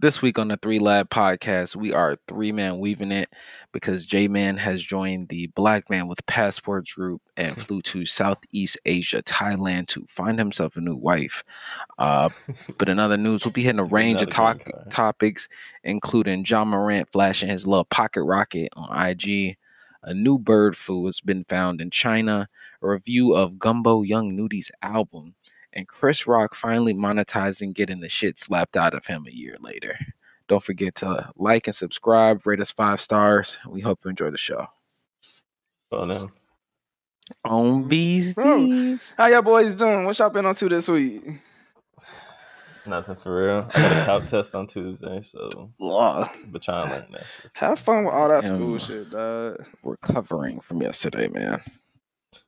This week on the Three Lab podcast, we are three man weaving it because J Man has joined the Black Man with Passports group and flew to Southeast Asia, Thailand, to find himself a new wife. Uh, but in other news, we'll be hitting a range of Another talk- green card. topics, including Ja Morant flashing his little pocket rocket on IG, a new bird flu has been found in China, a review of Gumbo Young Nudy's album, and Chris Rock finally monetizing getting the shit slapped out of him a year later. Don't forget to like and subscribe, rate us five stars. We hope you enjoy the show. Well, no. On these Bro. How y'all boys doing? What y'all been on to this week? Nothing for real. I got a calc test on Tuesday, so Ugh. but trying to learn that shit. Have fun with all that Damn. school shit, dog. Recovering from yesterday, man.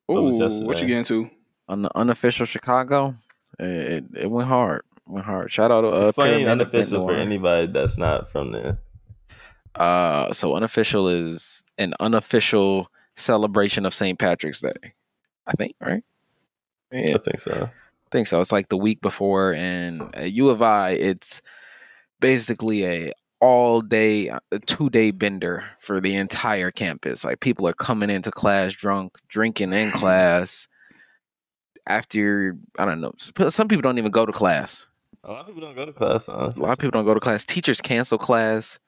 What was Ooh, what you getting to? On the unofficial Chicago, it, it went hard. Went hard. Shout out to uh, Explain Pyramid unofficial for anybody that's not from there. Uh, so unofficial is an unofficial celebration of St. Patrick's Day. I think, right? Yeah, I think so. I think so. It's like the week before, and at U of I, it's basically a all day, a two day bender for the entire campus. Like people are coming into class drunk, drinking in class. After I don't know, some people don't even go to class. A lot of people don't go to class. Huh? A lot of people don't go to class. Teachers cancel class.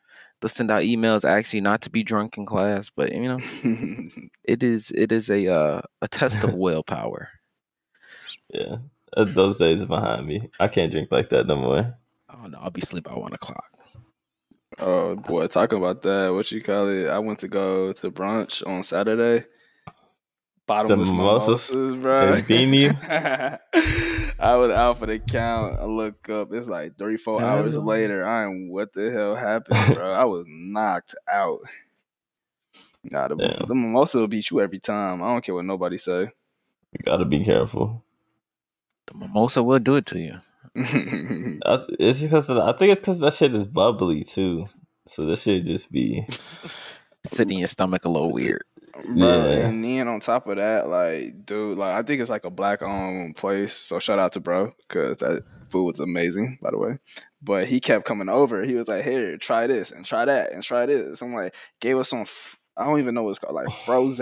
They'll send out emails asking you not to be drunk in class. But you know, it is it is a uh, a test of willpower. Yeah, Uh, those days are behind me. I can't drink like that no more. Oh no, I'll be asleep by one o'clock. oh boy, talking about that. What you call it? I went to go to brunch on Saturday. Bottomless mimosas? mimosas, bro. They? I was out for the count. I look up. It's like three, four hours Hello. later. I am. What the hell happened, bro? I was knocked out. Nah, the, Damn. the mimosa will beat you every time. I don't care what nobody say. You gotta be careful. The mimosa will do it to you. I, it's because I think it's because that shit is bubbly too. So this shit just be sitting in your stomach a little weird. Bro, Yeah. and then on top of that, like, dude, like, I think it's like a black owned place. So shout out to bro, because that food was amazing, by the way. But he kept coming over. He was like, here, try this and try that and try this. I'm like, gave us some, f- I don't even know what it's called, like froze,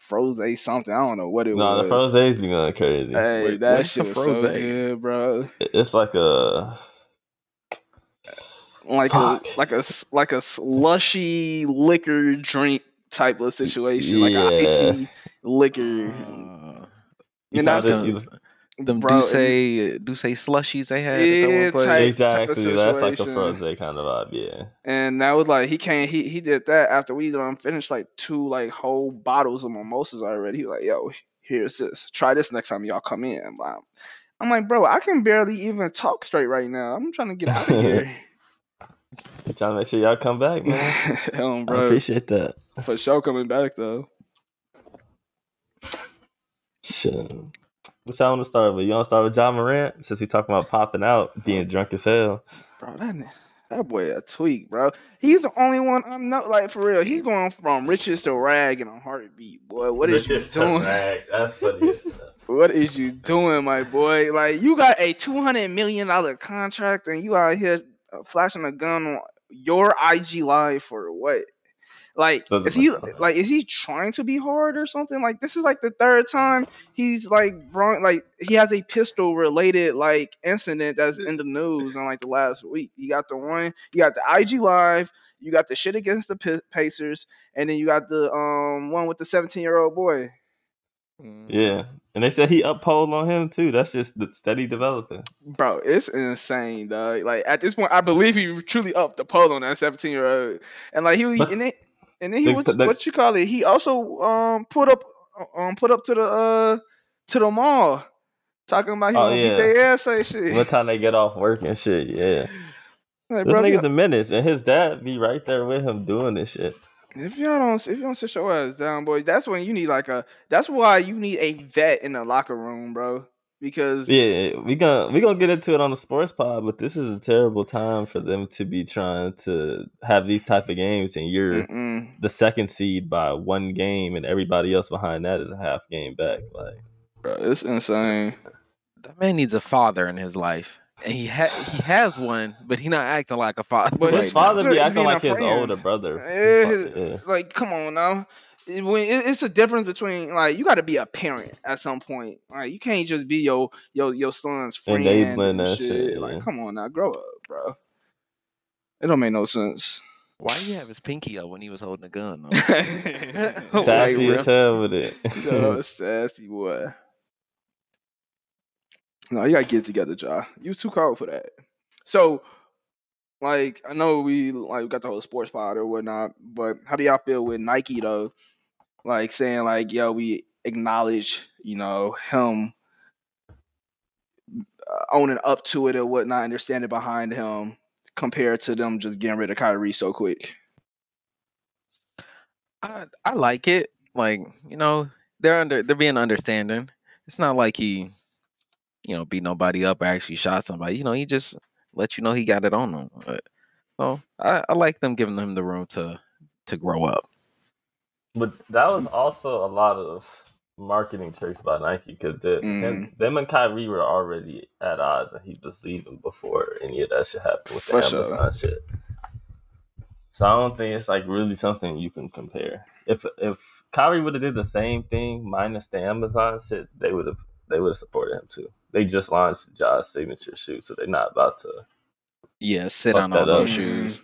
froze something. I don't know what it no. was. No, the froze's be going crazy. Hey, Wait, that shit the was so good, bro. It's like a Like a like a s- like a slushy liquor drink type of situation, like a Yeah. icy liquor. Uh, you And found that's it, a- you- them Bro, do say do say slushies they had. Yeah, one place. type- exactly. That's like a situation. froze kind of vibe. Yeah. And that was like he came he he did that after we done finished like two like whole bottles of mimosas already. He was like, yo, here's this. Try this next time y'all come in. I'm like, I'm like, bro, I can barely even talk straight right now. I'm trying to get out of here. You trying to make sure y'all come back, man. Hell, I bro. appreciate that. For sure coming back though. Shit. Which I want to start with? You want to start with Ja Morant since we talking about popping out, being drunk as hell. Bro, that that boy a tweak, bro. He's the only one I know like for real. He's going from riches to rag in a heartbeat, boy. What is you doing? That's funny. What is you doing, my boy? Like you got a two hundred million dollar contract and you out here uh, flashing a gun on your IG live for what? Like Doesn't is he sense. like is he trying to be hard or something? Like this is like the third time he's like brought like he has a pistol related like incident that's in the news in like the last week. You got the one, you got the IG live, you got the shit against the Pacers, and then you got the um one with the seventeen year old boy. Mm. Yeah, and they said he uphold on him too. That's just the steady developing. Bro, it's insane, dog. Like at this point, I believe he truly upped the pole on that seventeen year old, and like he was, But and then and then he the- was the- what you call it. He also um put up um put up to the uh to the mall, talking about he Oh, yeah. beat their ass and shit. What time they get off work and shit? Yeah, Like, this bro, nigga's a menace, and his dad be right there with him doing this shit. If y'all don't if you don't sit your ass down, boy, that's when you need like a. That's why you need a vet in the locker room, bro. Because Yeah, we gonna we gonna get into it on the sports pod, but this is a terrible time for them to be trying to have these type of games, and you're mm-mm. the second seed by one game, and everybody else behind that is a half game back. Like, bro, it's insane. That man needs a father in his life. And he ha- he has one, but he not acting like a father. But His right father now. be acting like his friend. older brother. Eh, His fa- yeah. Like, come on now. It- when- it- It's a difference between like you got to be a parent at some point. Like you can't just be your your your son's friend Enabling and that shit. shit, yeah. Like, come on now, grow up, bro. It don't make no sense. Why do you have his pinky up when he was holding a gun? Sassy Sassy real. as hell with it. Yo, sassy boy. No, you gotta get it together, Ja. You too cold for that. So, like, I know we like got the whole sports pod or whatnot, but how do y'all feel with Nike though? Like saying like, yo, we acknowledge, you know, him uh, owning up to it or whatnot, and they're standing behind him, compared to them just getting rid of Kyrie so quick. I I like it. Like you know, they're under they're being understanding. It's not like he, you know, beat nobody up or actually shot somebody. You know, he just let you know he got it on him. But, so I, I like them giving him the room to to grow up. But that was also a lot of marketing tricks by Nike because them, Mhm. them and Kyrie were already at odds, and he was leaving before any of that shit happened with the For sure. Amazon shit. So I don't think it's like really something you can compare. If if Kyrie would have did the same thing minus the Amazon shit, they would have they would have supported him too. They just launched Ja's signature shoe, so they're not about to. Yeah, sit on all that up. those shoes.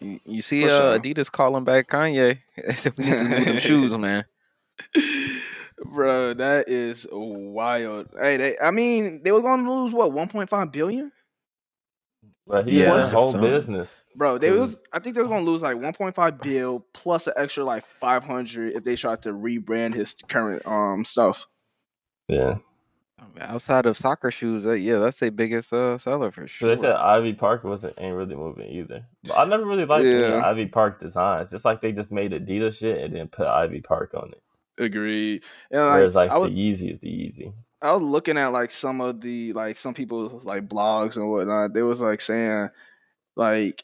You, you see, For uh, sure. Adidas calling back Kanye. They said we need to move them shoes, man. Bro, that is wild. Hey, they, I mean, they were going to lose what 1.5 billion. But he Yeah, won the whole son. business. Bro, they was. I think they were going to lose like 1.5 bill plus an extra like 500 if they tried to rebrand his current um stuff. Yeah. I mean, outside of soccer shoes, uh, yeah, that's their biggest uh, seller for So sure. they said Ivy Park wasn't ain't really moving either. But I never really liked Yeah. Ivy Park designs. It's like they just made Adidas shit and then put Ivy Park on it. Agreed. And like, Whereas like I was, the Yeezy is the Yeezy. I was looking at like some of the like some people's like blogs and whatnot. They was like saying like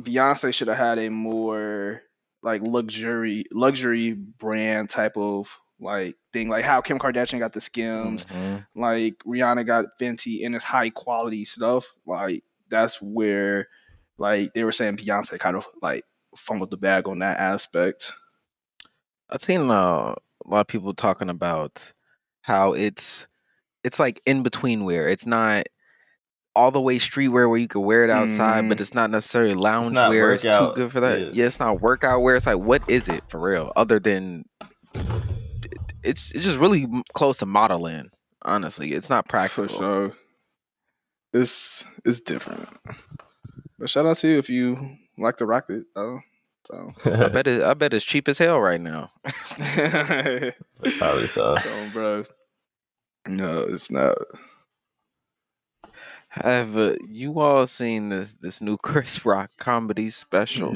Beyonce should have had a more like luxury luxury brand type of like thing, like how Kim Kardashian got the Skims, Mhm. like Rihanna got Fenty, and it's high quality stuff. Like that's where like they were saying Beyonce kind of like fumbled the bag on that aspect. I've seen uh, a lot of people talking about how it's it's like in between wear. It's not all the way streetwear where you can wear it outside, but Mm. it's not necessarily lounge not wear. It's too good for that. yeah. Yeah. it's not workout wear. It's like what is it for real? Other than it's it's just really close to modeling. Honestly, it's not practical. For sure. It's it's different. But shout out to you if you like the rock it though. So I bet it. I bet it's cheap as hell right now. Probably so. So, bro. No, it's not. Have uh, you all seen this this new Chris Rock comedy special?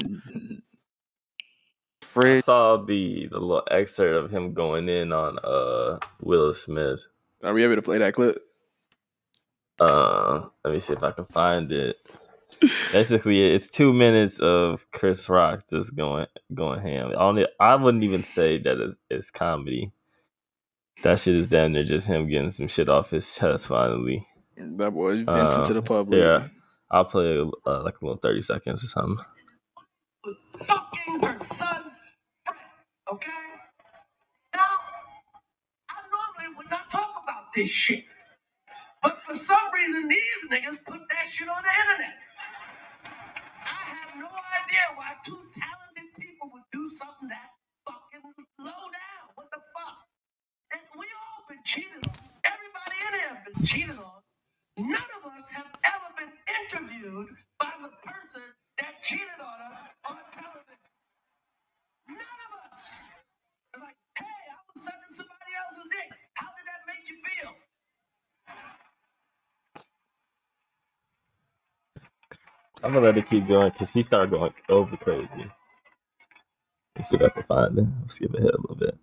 Mm. I saw the the little excerpt of him going in on uh Will Smith. Are we able to play that clip? Uh, let me see if I can find it. Basically, it's two minutes of Chris Rock just going going ham. I Only I wouldn't even say that it's comedy. That shit is down there just him getting some shit off his chest finally. That boy venting Uh, to the public. yeah. I'll play uh, like a little thirty seconds or something. Okay? Now, I normally would not talk about this shit. But for some reason, these niggas put that shit on the internet. I have no idea why two talented people would do something that fucking low down. What the fuck? And we all been cheated on. Everybody in here been cheated on. None of us have ever been interviewed by the person that cheated on us on television. None of us. It's like, hey, I was sucking somebody else's dick. How did that make you feel? I'm gonna let it keep going because he started going over crazy. Let's see if I can find it. Let's skip ahead a little bit.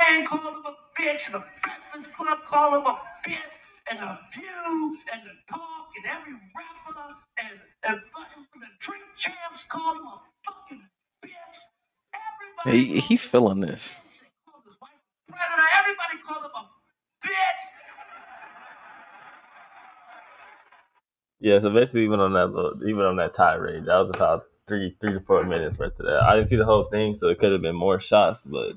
Man called him a bitch, and the Breakfast Club called him a bitch, and the View, and the Talk, and every rapper, and, and fucking the Drink Champs called him a fucking bitch. Everybody He he feeling this. called his wife predator. Everybody called him a bitch. Yeah, so basically, even on that little, even on that tirade, that was about three, three to four minutes worth of that. I didn't see the whole thing, so it could have been more shots, but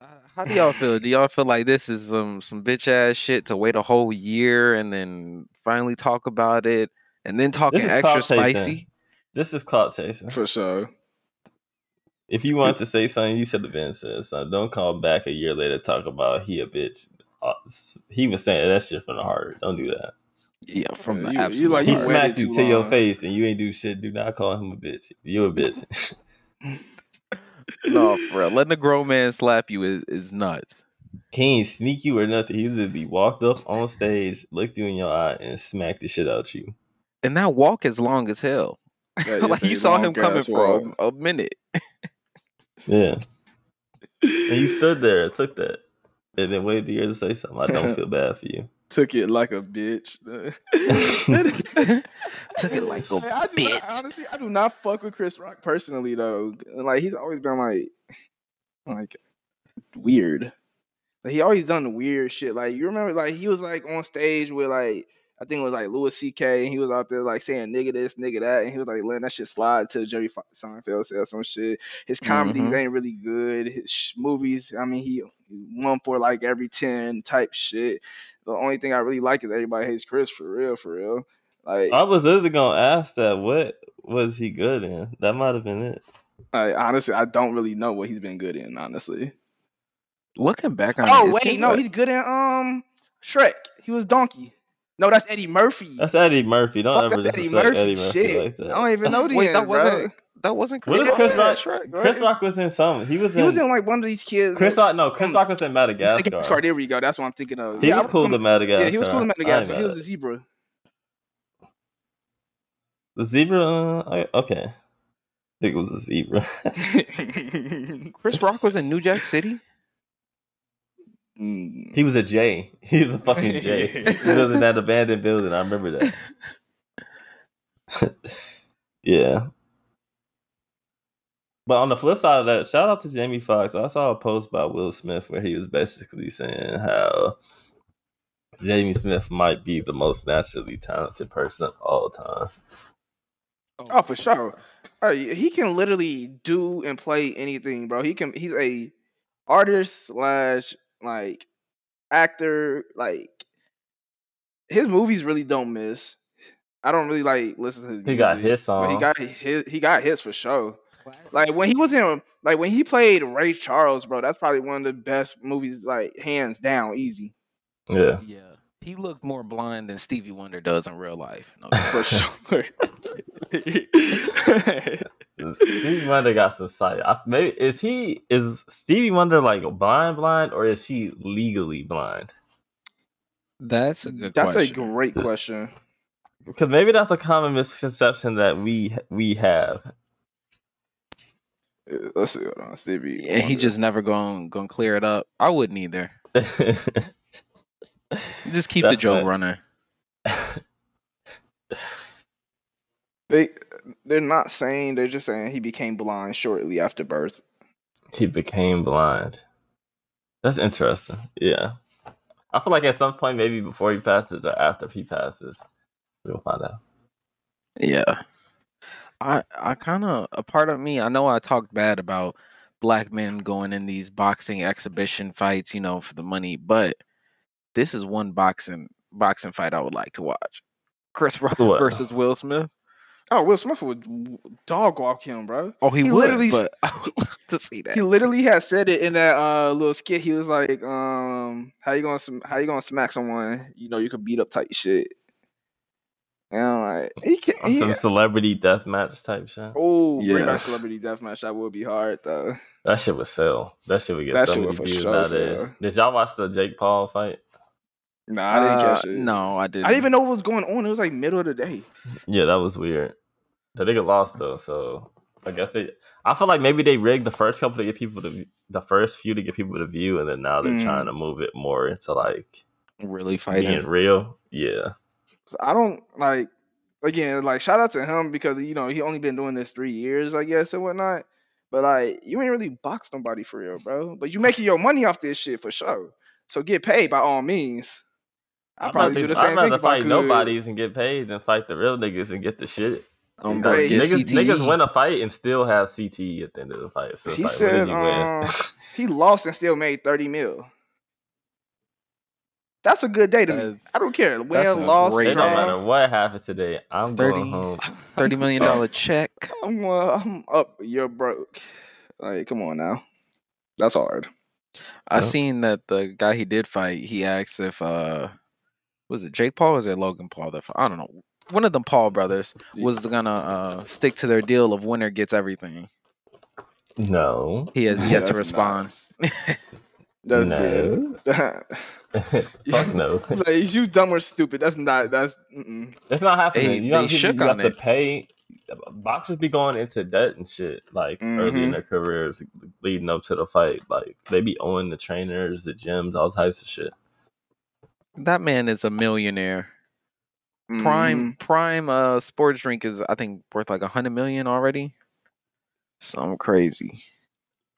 Uh, How do y'all feel? Do y'all feel like this is some some bitch ass shit to wait a whole year and then finally talk about it and then talking is extra spicy? this is clout chasing. For sure. If you want to say something, you should have been said something. Don't call back a year later talk about he a bitch. Uh, he was saying that shit from the heart. Don't do that. Yeah, from the you- you like- He you heart. waited smacked you too to your face and you ain't do shit. Do not call him a bitch. You a bitch. no, bro. real. Letting a grown man slap you is, is nuts. he ain't sneak you or nothing. He literally walked up on stage, looked you in your eye, and smacked the shit out you. And that walk is long as hell. That like you saw him coming ass for a, a minute. Yeah. And you stood there took that. And then waited a year to say something. I don't feel bad for you. Took it like a bitch. Took it like a I bitch. Not, honestly, I do not fuck with Chris Rock personally though. Like he's always been like, like weird. Like, he always done the weird shit. Like you remember, like he was like on stage with like I think it was like Louis C.K. and he was out there like saying nigga this, nigga that, and he was like letting that shit slide till Jerry Seinfeld said some shit. His comedies Mhm. ain't really good. His sh- movies, I mean, he one for like every ten type shit. The only thing I really like is everybody hates Chris for real, for real. Like I was literally gonna ask that. What was he good in? That might have been it. I honestly, I don't really know what he's been good in. Honestly. Looking back on Oh it, it wait, no, like- he's good in um Shrek. He was Donkey. No, that's Eddie Murphy. That's Eddie Murphy. Don't Fuck, ever that's Eddie Murphy, Eddie Murphy shit. like that. I don't even know the Wait, end, that bro. wasn't that wasn't Chris. What is Rock Chris Rock? Shrek? Right? Chris Rock was in some. He was He in. was in like one of these kids. Chris Rock. No, Chris um, Rock was in Madagascar. Madagascar. There we go. That's what I'm thinking of. He Yeah, I was cool from- to Madagascar. Yeah, he was cool in I ain't Madagascar. He was the zebra. The zebra. Uh, I, okay. I think it was a zebra. Chris Rock was in New Jack City. Mm. he was a J. He was a fucking J. he lived in that abandoned building. I remember that. yeah. But on the flip side of that, shout out to Jamie Foxx. I saw a post by Will Smith where he was basically saying how Jamie Smith might be the most naturally talented person of all time. Oh, for sure. Uh, he can literally do and play anything, bro. He can. He's a artist slash like actor. Like his movies really don't miss. I don't really like listen to his. He got his but songs. he got his. He got hits for sure. Like when he was in, like when he played Ray Charles, bro. That's probably one of the best movies, like hands down, easy Yeah. Yeah, he looked more blind than Stevie Wonder does in real life. No, for sure. Stevie Wonder got some sight. I, maybe is he is Stevie Wonder like blind blind or is he legally blind? that's a good That's question. a great question. Because maybe that's a common misconception that we we have. Uh, Let's see. Hold on, Stevie. and he just never gonna gonna clear it up. I wouldn't either. Just keep the joke right. running. They they're not saying they're just saying he became blind shortly after birth. he became blind. That's interesting. Yeah. I feel like at some point, maybe before he passes or after he passes, we'll find out. Yeah. I I kind of a part of me. I know I talked bad about black men going in these boxing exhibition fights, you know, for the money, but this is one boxing boxing fight I would like to watch. Chris Rock What? versus Will Smith. Oh, Will Smith would dog walk him, bro. Oh, he, He would, literally- but I would love to see that. He literally had said it in that uh little skit. He was like, um, how you gonna sm- how you gonna smack someone? You know, you could beat up type shit. And I'm like, he can. He, Some celebrity death match type shit. oh, bring back Yes. celebrity deathmatch. That would be hard though. That shit would sell. That shit would get That so shit many would for views sure nowadays. sell. Did y'all watch the Jake Paul fight? Nah, I didn't catch Uh, it. No, I didn't. I didn't even know what was going on. It was like middle of the day. Yeah, that was weird. The nigga lost though, so I guess they. I feel like maybe they rigged the first couple to get people to the first few to get people to view, and then now they're Mm. trying to move it more into like really fighting. being real. Yeah, So I don't like again, like shout out to him because you know he only been doing this three years, I guess, and whatnot. But like you ain't really boxed nobody for real, bro. But you making your money off this shit for sure. So get paid by all means. I I'd probably rather, do the I'd same thing rather fight nobodies and get paid than fight the real niggas and get the shit. Um, Hey, bro, get niggas, niggas win a fight and still have CTE at the end of the fight. So it's He like, said did you win? um, he lost and still made thirty mil. That's a good day to me. That's- I don't care. that's Win, a lost, great it don't matter what happened today. I'm 30. going home. Thirty million dollar check. I'm, uh, I'm up. You're broke. Like, come on now. That's hard. I Yeah. seen that the guy he did fight. He asked if uh, was it Jake Paul or was it Logan Paul? That I don't know. One of the Paul brothers was gonna uh stick to their deal of winner gets everything. No. He has yet to respond. That's no. Fuck no. like, is you dumb or stupid? That's not. That's. Mm-mm. It's not happening. They- you know, they people, shook you have on to pay. Boxers be going into debt and shit like early in Mhm. their careers, leading up to the fight. Like they be owing the trainers, the gyms, all types of shit. That man is a millionaire. Mm-hmm. Prime prime uh sports drink is I think worth like a hundred million already. Some crazy.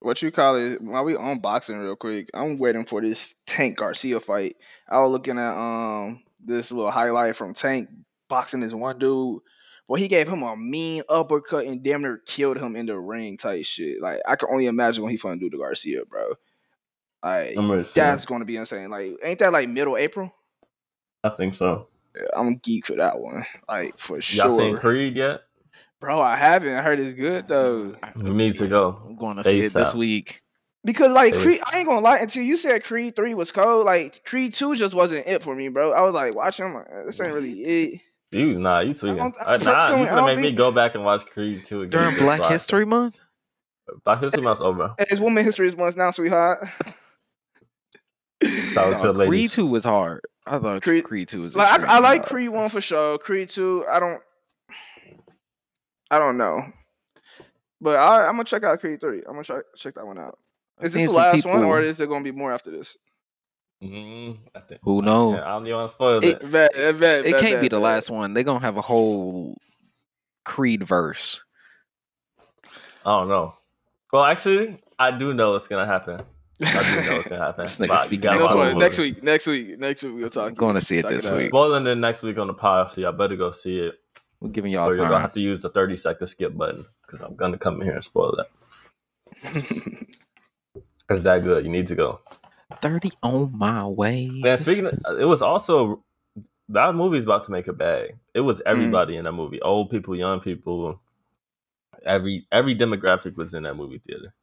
what you call it? While we on boxing real quick, I'm waiting for this Tank Garcia fight. I was looking at um this little highlight from Tank boxing this one dude. Well, he gave him a mean uppercut and damn near killed him in the ring type shit. Like I can only imagine what he finna do to Garcia, bro. Like I'm ready. that's gonna be insane. Like ain't that like middle April? I think so. Yeah, I'm geek for that one. Like for sure. Y'all seen. Creed yet? Bro, I haven't. I heard it's good though. We need to go. I'm going to see it this week. Because like Hey. Creed, I ain't gonna lie. Until you said Creed three was cold, like Creed two just wasn't it for me, bro. I was like watching, I'm like, this ain't really it. You nah, you tweaking. don't- Uh, nah, you I gonna don't make me go back and watch Creed 2 again. During Black so History Month? Black History Month's over. It's Woman History Month now, sweetheart. Shout out No, to the Creed ladies. 2 was hard. I thought Creed- Creed, 2 was like I, I like hard. Creed one for sure. Creed two, I don't, I don't know, but I, I'm gonna check out Creed three. I'm gonna check check that one out. Is this the some last one, or is there gonna be more after this? Mm, I think. Who knows? I don't even want to spoil It- it. Bet, bet, bet, It can't bet, be the bet. last one. They're going to have a whole Creed verse. I don't know. Well, actually, I do know what's gonna happen. I do know what's gonna happen. This nigga But you speaking gotta Next, about watch one, the next movie. week, next week, next week we'll talk. I'm going to see it Check this it week. Spoiling it next week on the pod, so y'all better go see it. We're giving y'all Or you're gonna have to use the 30 second skip button because I'm gonna come in here and spoil that. It's that good. You need to go. 30 on my way. Man, speaking, of, it was also that movie's about to make a bag. It was hmm. everybody in that movie, old people, young people, every every demographic was in that movie theater.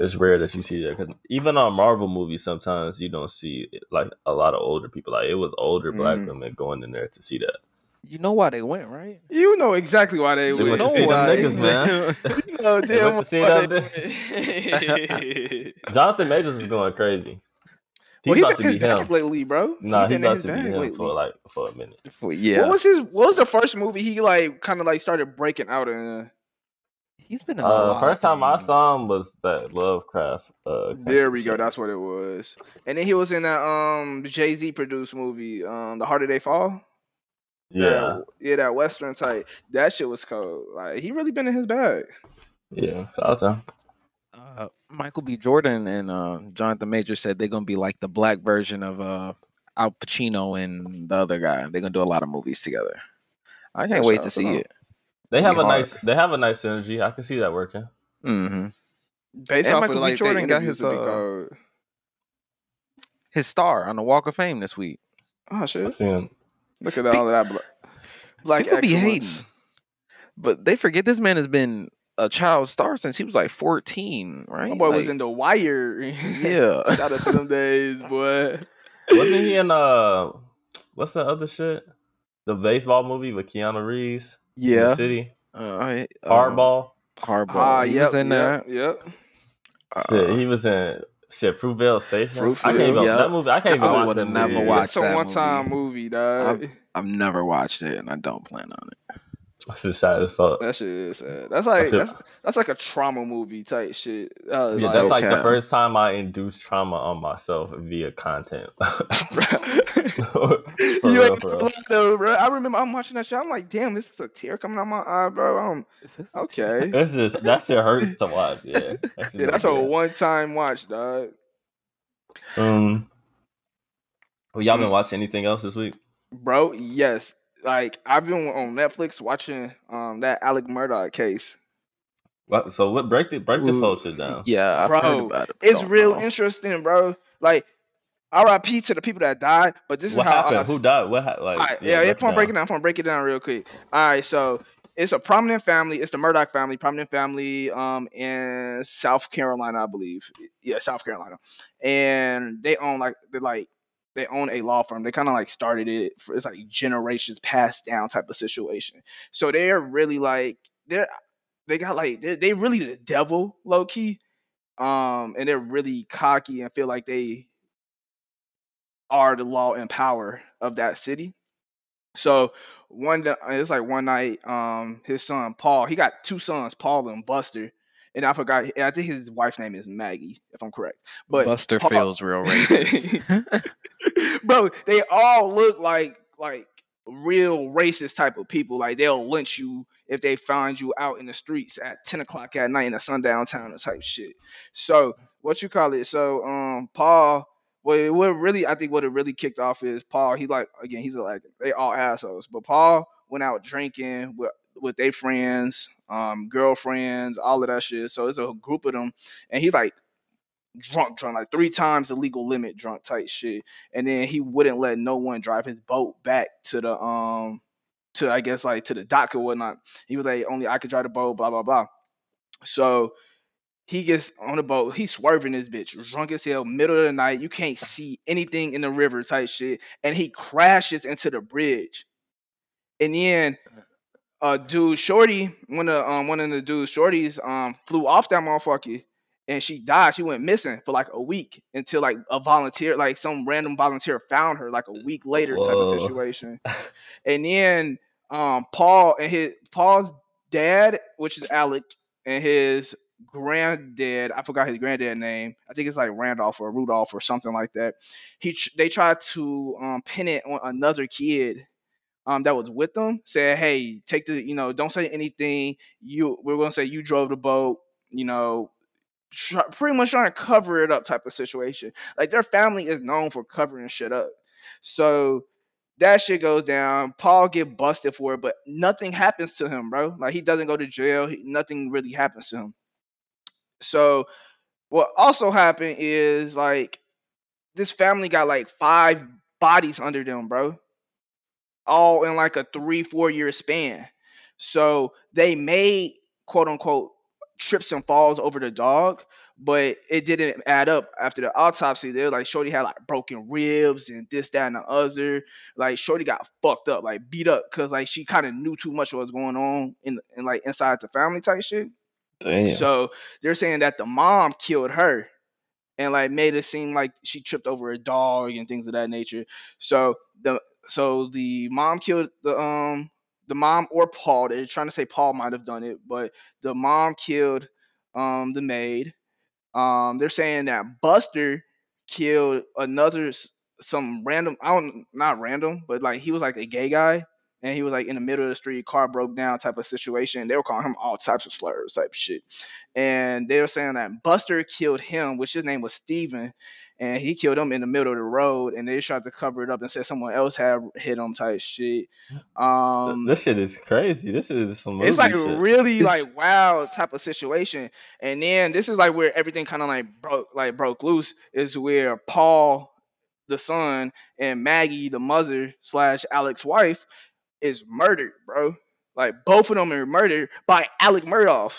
It's rare that you see that because even on Marvel movies, sometimes you don't see like a lot of older people. Like it was older black Mm. women going in there to see that. you know why they went, right? You know exactly why they, They went. went to know see them why. niggas, man. You know They went to see them. Jonathan Majors is going crazy. He's well, he about been to be him. lately, bro. Nah, he he's been in about to be him lately. for like for a minute. For- yeah. What was his? What was the first movie he like kind of like started breaking out in? He's been in a Uh, lot first of time I saw him was that Lovecraft. Uh, There we go. shit. That's what it was. And then he was in that um Jay Z produced movie, um The Harder They Fall. yeah, That- yeah, that Western type. That shit was cold. Like he really been in his bag. yeah. Shout out to. Uh, Michael B. Jordan and uh, Jonathan Major said they're gonna be like the black version of uh, Al Pacino and the other guy. They're gonna do a lot of movies together. I can't Yeah, wait to see it. They have a hard. nice. They have a nice synergy. I can see that working. Mm-hmm. Based And off Michael of B. like Jordan got his, uh. His star on the Walk of Fame this week. Oh shit! Look at all of that black. Black People be hating, but they forget this man has been a child star since he was like 14, right? My boy was in the wire. Yeah. Shout out to them days, boy. Wasn't he in uh? What's the other shit? The baseball movie with Keanu Reeves. In the yeah. city. Uh, I- uh, Hardball. Hardball. Ah, he yep, was in yep, that. Yep. shit, Uh, he was in shit Fruitvale Station. I can't Fruitvale, even yeah. that movie. I can't even I watch would've that never movie. watched It's a that one-time movie, dog. I've never watched it, and I don't plan on it. That's just sad as fuck. That shit is sad. That's like that's that's like a trauma movie type shit. Uh, Yeah, like, that's like the first time I induced trauma on myself via content. For you real, ain't for real. lying though, bro. I remember I'm watching that shit. I'm like, damn, this is a tear coming out my eye, bro. I'm okay. It's just that shit hurts to watch. Yeah, That Yeah, that's a one-time watch, dog. Um, Well, y'all been Mm. watching anything else this week? bro. Yes, like I've been on Netflix watching um that Alec Murdaugh case. What, so what? Break the break this Ooh, whole shit down. Yeah, I've heard Bro, about it. but It's real know. interesting, bro. Like R.I.P. to the people that died, but this What is how happened? I, Who died? What? Ha- like, right, yeah, yeah, if I'm breaking down. if I'm breaking it down real quick. All right, so it's a prominent family. It's the Murdaugh family, prominent family, um, in South Carolina, I believe. Yeah, South Carolina, and they own like they like they own a law firm. They kind of like started it. For, it's like generations passed down type of situation. So they're really like they're they got like they they really the devil low key, um, and they're really cocky and feel like they are the law and power of that city. So one it's like one night, um, his son Paul, he got two sons, Paul and Buster, and I forgot. I think his wife's name is Maggie, if I'm correct. But Buster Paul- feels real racist. bro, they all look like like real racist type of people. Like they'll lynch you if they find you out in the streets at ten o'clock at night in a sundown town or type shit. So what you call it? So um, Paul. What, what really I think what it really kicked off is Paul. He like again he's like they all assholes, but Paul went out drinking with with their friends, um, girlfriends, all of that shit. So it's a group of them, and he like drunk, drunk, like three times the legal limit, drunk type shit. And then he wouldn't let no one drive his boat back to the um to I guess like to the dock or whatnot. He was like, only I could drive the boat, blah blah blah. So he gets on the boat, he's swerving this bitch, drunk as hell, middle of the night. You can't see anything in the river type shit, and he crashes into the bridge. And then uh dude shorty one of um one of the dudes shorties um flew off that motherfucker and she died she went missing for like a week until like a volunteer like some random volunteer found her like a week later type of situation and then um paul and his paul's dad which is alec and his granddad i forgot his granddad name i think it's like randolph or rudolph or something like that he they tried to um pin it on another kid um, that was with them said, "Hey, take the, you know, don't say anything. You, we're gonna say you drove the boat. You know, try, pretty much trying to cover it up type of situation. Like their family is known for covering shit up. So that shit goes down. Paul get busted for it, but nothing happens to him, bro. Like he doesn't go to jail. He, nothing really happens to him. So what also happened is like this family got like five bodies under them, bro all in like a three, four year span. So they made quote unquote trips and falls over the dog, but it didn't add up after the autopsy. They're like Shorty had like broken ribs and this, that, and the other. Like Shorty got fucked up, like beat up because like she kind of knew too much what was going on in, in like inside the family type shit. Damn. So they're saying that the mom killed her and like made it seem like she tripped over a dog and things of that nature. So the so the mom killed the um the mom or Paul. They're trying to say Paul might have done it, but the mom killed um the maid. Um they're saying that Buster killed another some random I don't not random, but like he was like a gay guy and he was like in the middle of the street, car broke down type of situation. They were calling him all types of slurs type of shit. And they were saying that Buster killed him, which his name was Steven, and he killed him in the middle of the road and they tried to cover it up and said someone else had hit him type shit. Um this shit is crazy. This shit is some it's like shit. really like wow type of situation and then this is like where everything kind of like broke like broke loose is where paul the son and maggie the mother slash alex wife is murdered bro like both of them are murdered by alec murdaugh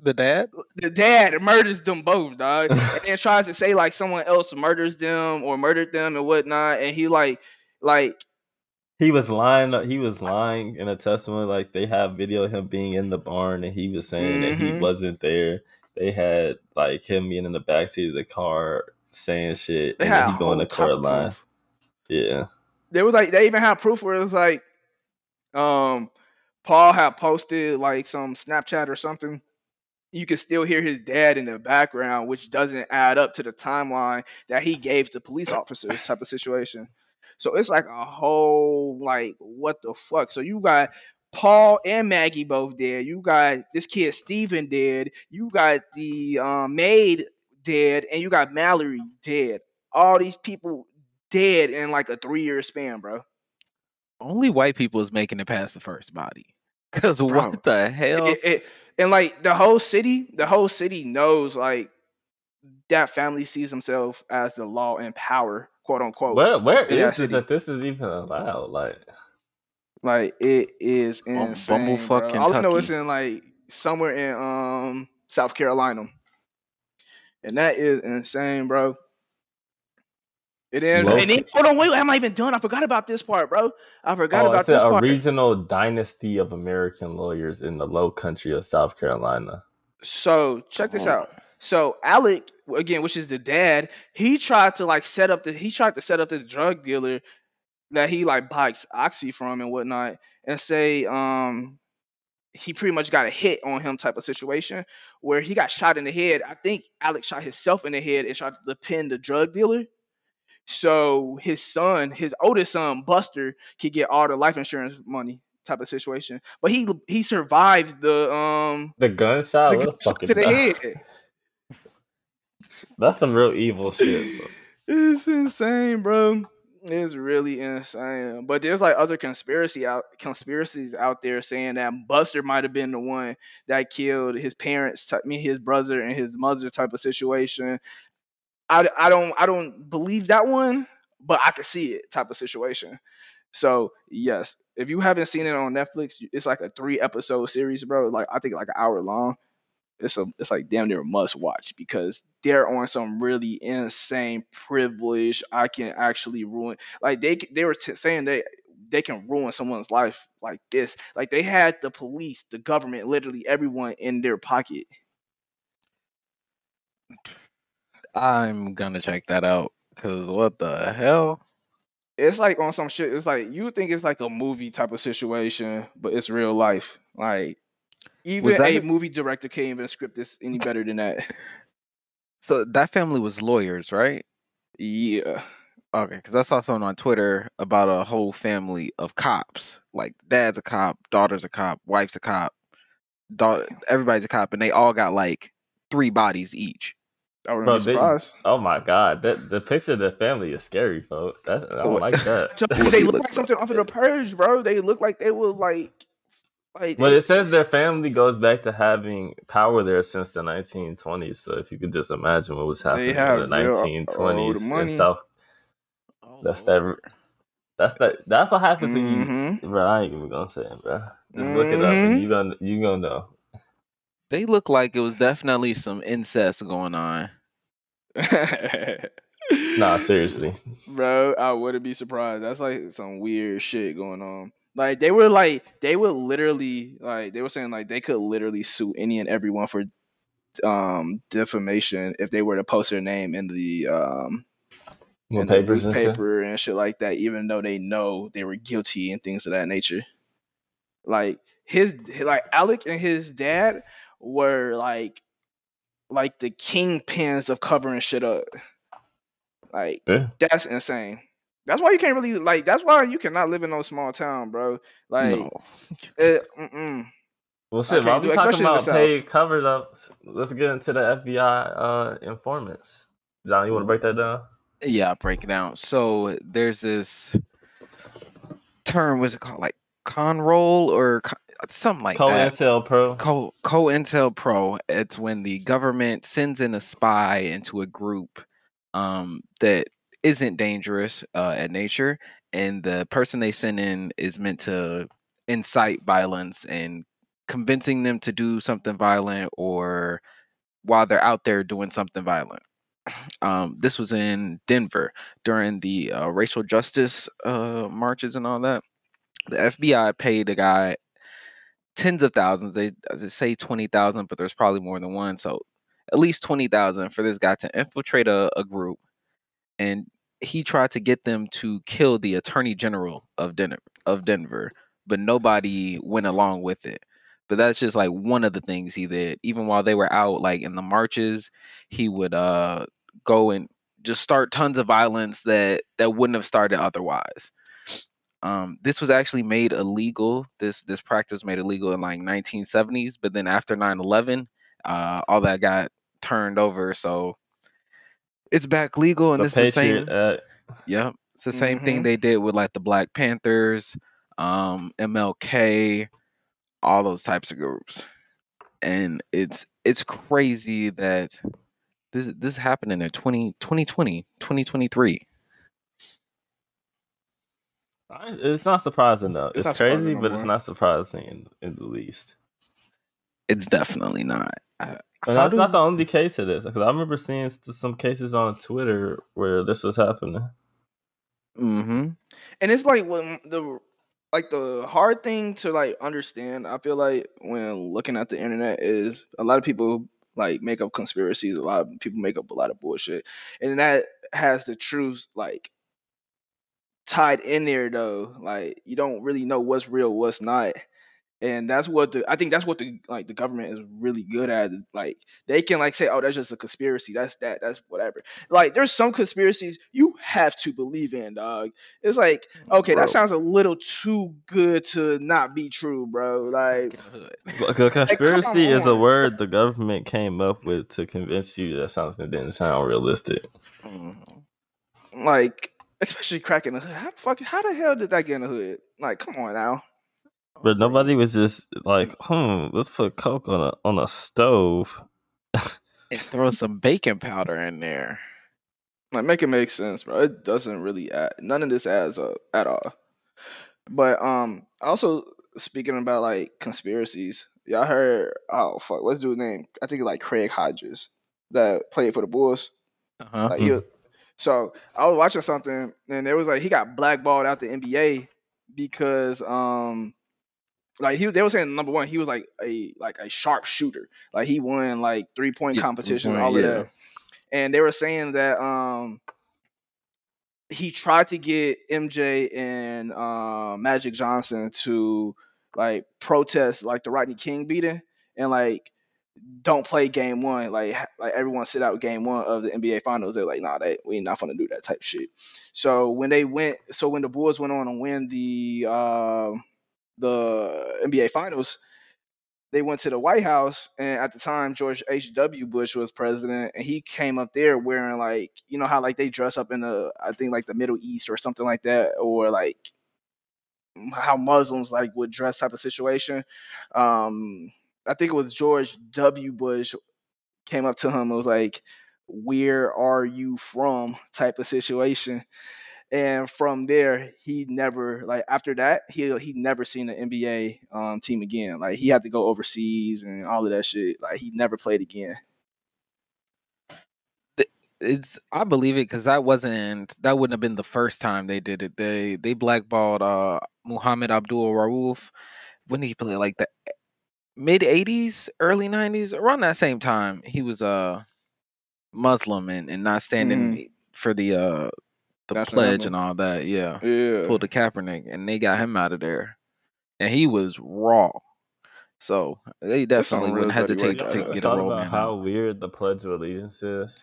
the dad? the dad murders them both dog and then tries to say like someone else murders them or murdered them and whatnot and he like like He was lying. He was lying in a testimony. Like they have video of him being in the barn, and he was saying that he Mhm. wasn't there. They had like him being in the backseat of the car saying shit, they and had then he going to court of line. proof. Yeah, there was like they even had proof where it was like um Paul had posted like some Snapchat or something. You could still hear his dad in the background, which doesn't add up to the timeline that he gave to police officers type of situation. So it's like a whole like what the fuck. So you got Paul and Maggie both dead. You got this kid Steven dead. You got the um, maid dead, and you got Mallory dead. All these people dead in like a three year span, bro. Only white people is making it past the first body. Cause Bro, what the hell? It, it, and like the whole city, the whole city knows like that family sees themselves as the law and power, quote unquote. Where where in that is it city. that this is even allowed? Like Like it is Bum- insane. bumblefuck bro. All I know it's in like somewhere in um South Carolina, and that is insane, bro. And then, and then hold on, wait, I'm not even done. I forgot about this part, bro. I forgot oh, about it's a, this a part. regional dynasty of American lawyers in the Low Country of South Carolina. So check this Oh. out. So Alec, again, which is the dad, he tried to like set up the he tried to set up the drug dealer that he like buys oxy from and whatnot, and say um he pretty much got a hit on him type of situation where he got shot in the head. I think Alec shot himself in the head and tried to pin the drug dealer. So his son, his oldest son, Buster, could get all the life insurance money type of situation. But he he survived the um The gunshot, the gunshot to the head. That's some real evil shit. Bro. It's insane, bro. It's really insane. But there's like other conspiracy out conspiracies out there saying that Buster might have been the one that killed his parents, me, his brother, and his mother type of situation. I, I don't I don't believe that one, but I can see it type of situation. So yes, if you haven't seen it on Netflix, it's like a three episode series, bro. Like I think like an hour long it's a it's like damn near a must watch because they're on some really insane privilege. I can actually ruin like they they were t- saying they they can ruin someone's life like this. Like they had the police, the government, literally everyone in their pocket. I'm gonna check that out. Cause what the hell? It's like on some shit. It's like you think it's like a movie type of situation, but it's real life. Like even a a- movie director can't even script this any better than that. So that family was lawyers, right? Yeah. Okay, because I saw something on Twitter about a whole family of cops. Like dad's a cop, daughter's a cop, wife's a cop, daughter, everybody's a cop, and they all got like three bodies each. I wouldn't Bro, be they- Oh my god, that the picture of the family is scary, folks. That's I don't like that. They look like something off of the purge, bro. They look like they were like, like But it says their family goes back to having power there since the 1920s. So if you could just imagine what was happening in the real old 1920s in money. South, Oh, that's Lord. that. That's that. That's what happens to you, Mhm. bro. I ain't even gonna say it, bro. Just look it up, and you gonna you gonna know. They look like it was definitely some incest going on. Nah, seriously. bro, I wouldn't be surprised. That's like some weird shit going on. Like they were like they would literally like they were saying like they could literally sue any and everyone for um defamation if they were to post their name in the um in the papers and stuff? newspaper and shit like that, even though they know they were guilty and things of that nature. Like his like Alec and his dad were like like the kingpins of covering shit up. Like Yeah. that's insane. That's why you can't really like. That's why you cannot live in no small town, bro. Like, no. it, mm-mm. Well, shit. I While can't we do talking especially in the about South. paid cover ups, let's get into the FBI uh, informants. John, you want to break that down? Yeah, break it down. So there's this term, what's it called? Like con roll or co- something like Co that. Intel Pro. COINTELPRO. It's when the government sends in a spy into a group um, that isn't dangerous uh, at nature, and the person they send in is meant to incite violence and convincing them to do something violent or while they're out there doing something violent. Um, this was in Denver during the uh, racial justice uh, marches and all that. The FBI paid a guy tens of thousands. They, they say twenty thousand, but there's probably more than one. So at least twenty thousand for this guy to infiltrate a, a group, and he tried to get them to kill the attorney general of Denver. Of Denver, but nobody went along with it. But that's just like one of the things he did. Even while they were out, like in the marches, he would uh go and just start tons of violence that that wouldn't have started otherwise. Um, this was actually made illegal. This this practice was made illegal in like 1970s, but then after 9/11, uh, all that got turned over. So it's back legal, and The this is the same. Act. Yep. It's the same thing Mhm. they did with like the Black Panthers, um, MLK, all those types of groups. And it's it's crazy that this this is happening in 20, 2020, 2023. It's not surprising though. It's It's, crazy, but it's not surprising in, in the least. It's definitely not. I- And that's not the only case of this. Because I remember seeing some cases on Twitter where this was happening. Mm-hmm. and it's like when the like the hard thing to like understand i feel like when looking at the internet is a lot of people like make up conspiracies a lot of people make up a lot of bullshit and that has the truth like tied in there though. Like you don't really know what's real what's not. And that's what the i think that's what the like the government is really good at. Like they can like say oh that's just a conspiracy. That's that that's whatever. Like there's some conspiracies you have to believe in dog it's like okay Bro. that sounds a little too good to not be true bro. Like a conspiracy is a word the government came up with to convince you that something didn't sound realistic. Mhm. like especially cracking the hood how, fuck, how the hell did that get in the hood like come on now But nobody was just like, hmm, let's put coke on a on a stove. And throw some baking powder in there. Like make it make sense, bro. It doesn't really add none of this adds up at all. But um also speaking about like conspiracies, y'all heard oh fuck, what's dude's name? I think it's like Craig Hodges that played for the Bulls. Uh-huh. Like he was, so I was watching something and there was like he got blackballed out the NBA because um like he they were saying number one he was like a like a sharp shooter. Like he won like three point Yeah, competition all of that. And they were saying that um he tried to get MJ and uh, Magic Johnson to like protest like the Rodney King beating. And like don't play game one like like everyone sit out game one of the NBA finals they're like nah they we not gonna do that type shit so when they went so when the Bulls went on to win the uh, the NBA finals they went to the White House, and at the time George H. W. Bush was president, and he came up there wearing like you know how like they dress up in the I think like the Middle East or something like that, or like how Muslims like would dress type of situation. Um, I think it was George W. Bush came up to him and was like, "Where are you from?" type of situation. And from there, he never like after that he he never seen an NBA um, team again. Like he had to go overseas and all of that shit. Like he never played again. It's I believe it because that wasn't that wouldn't have been the first time they did it. They they blackballed uh Muhammad Abdul Rauf when did he play like the mid '80s, early '90s, around that same time. He was uh Muslim and, and not standing for the uh the National pledge and all that. Yeah, Yeah. pulled the Kaepernick and they got him out of there, and he was raw. So they definitely real wouldn't dirty hesitate work to out get a thought roll about how out. weird the Pledge of Allegiance is.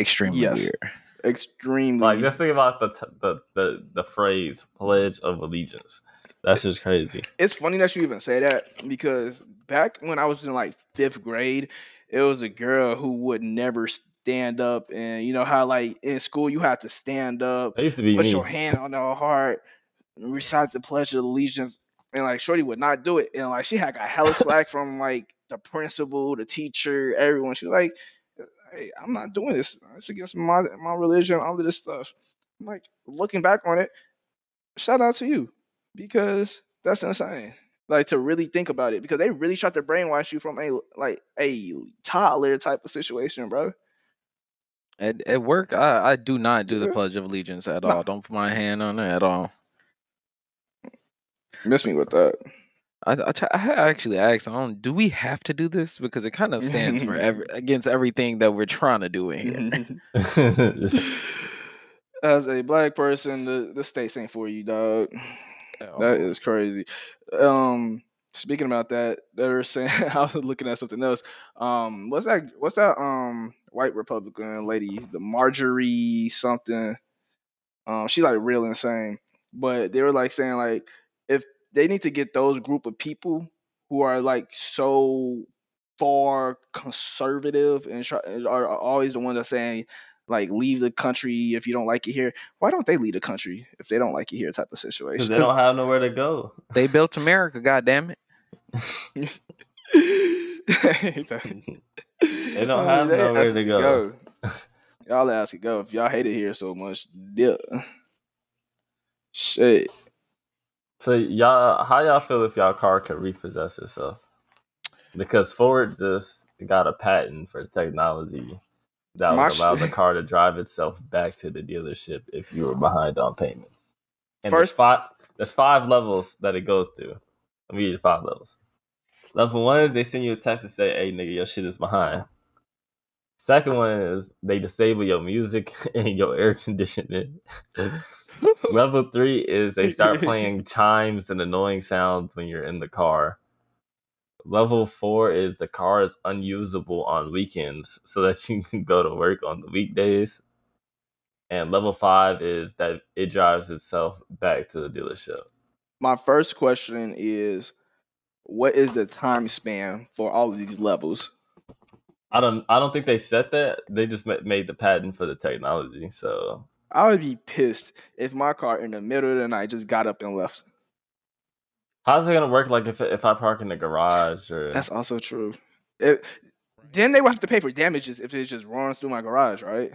Extremely Yes. weird. Extremely. Like, just think about the t- the, the the phrase "Pledge of Allegiance." That's just crazy. it's funny that you even say that because back when I was in like fifth grade, it was a girl who would never stand up, and you know how like in school you had to stand up, That used to be put me. your hand on her heart, recite the Pledge of Allegiance, and like Shorty would not do it, and like she had got hella slack from like the principal, the teacher, everyone. She was like, "Hey, I'm not doing this. It's against my my religion, all of this stuff." I'm like looking back on it, shout out to you because that's insane. Like to really think about it because they really tried to brainwash you from a like a toddler type of situation, bro. At, at work, I, I do not do the Yeah. Pledge of Allegiance at No. all. Don't put my hand on it at all. Miss me with that. I, I, try- I actually asked, I don't, do we have to do this? Because it kind of stands for every, against everything that we're trying to do in here. As a black person, the the states ain't for you, dog. Oh, That is crazy. Um, speaking about that, they're saying I was looking at something else. Um, what's that? What's that? Um, white Republican lady, the Marjorie something. Um, she's like real insane. But they were like saying like if they need to get those group of people who are like so far conservative and try, are, are always the ones that saying like leave the country if you don't like it here. Why don't they leave the country if they don't like it here? Type of Because situation. they don't have nowhere to go. They built America, goddamn it. they They don't have nowhere to go. Y'all ask to go. If y'all hate it here so much, yeah. Shit. So y'all, how y'all feel if y'all car could repossess itself? Because Ford just got a patent for technology that My would allow the car to drive itself back to the dealership if you were behind on payments. And First- there's five, there's five levels that it goes to. Let me read the five levels. Level one is they send you a text and say, "Hey, nigga, your shit is behind." Second one is they disable your music and your air conditioning. Level three is they start playing chimes and annoying sounds when you're in the car. Level four is the car is unusable on weekends so that you can go to work on the weekdays. And level five is that it drives itself back to the dealership. My first question is, what is the time span for all of these levels? I don't I don't think they set that. They just made the patent for the technology. So I would be pissed if my car in the middle of the night just got up and left. How's it gonna work? Like if if I park in the garage or That's also true. It, then they would have to pay for damages if it just runs through my garage, right?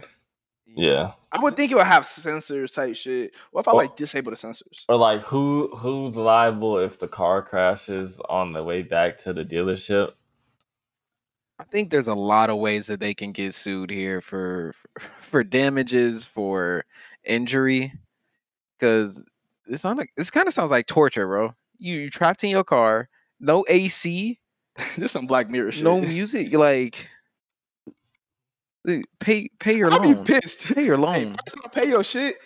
yeah. I would think it would have sensors type shit. What if I Well- like disable the sensors? Or like who who's liable if the car crashes on the way back to the dealership? I think there's a lot of ways that they can get sued here for for damages, for injury, because it's not like this kind of sounds like torture, bro. You you trapped in your car, no AC, this some Black Mirror shit. no music, like pay pay your I'd be loan, pissed. pay your Hey, loan. first off, pay your shit.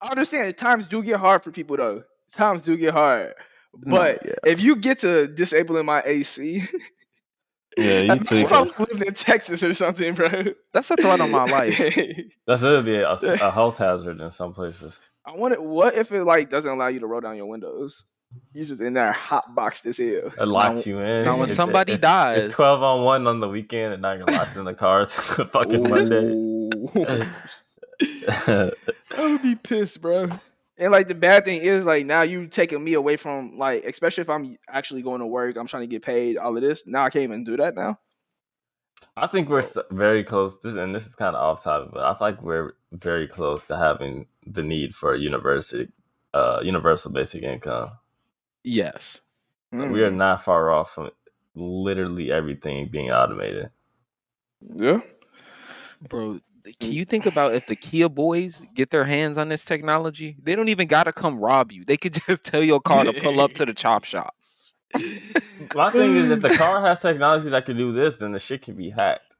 I understand times do get hard for people though. Times do get hard. No, But yeah. if you get to disabling my AC, Yeah, you that's tweaking. probably living in Texas or something, bro. That's a threat on my life. That's gonna be a, a health hazard in some places. I wonder what if it like doesn't allow you to roll down your windows? You just in there hot box this hell. It locks you in. now when It- somebody it's, dies- it's twelve on one on the weekend, and now you're locked in the car till fucking Monday. I would be pissed, bro. And like the bad thing is like now you taking me away from like especially if I'm actually going to work, I'm trying to get paid, all of this. Now I can't even do that now. I think we're very close. This and this is kind of off topic, but I feel like we're very close to having the need for a university, uh, universal basic income. Yes, We are Mm. not far off from literally everything being automated. Yeah. bro. Can you think about if the Kia boys get their hands on this technology? They don't even gotta come rob you. They could just tell your car to pull up to the chop shop. My thing is, if the car has technology that can do this, then the shit can be hacked.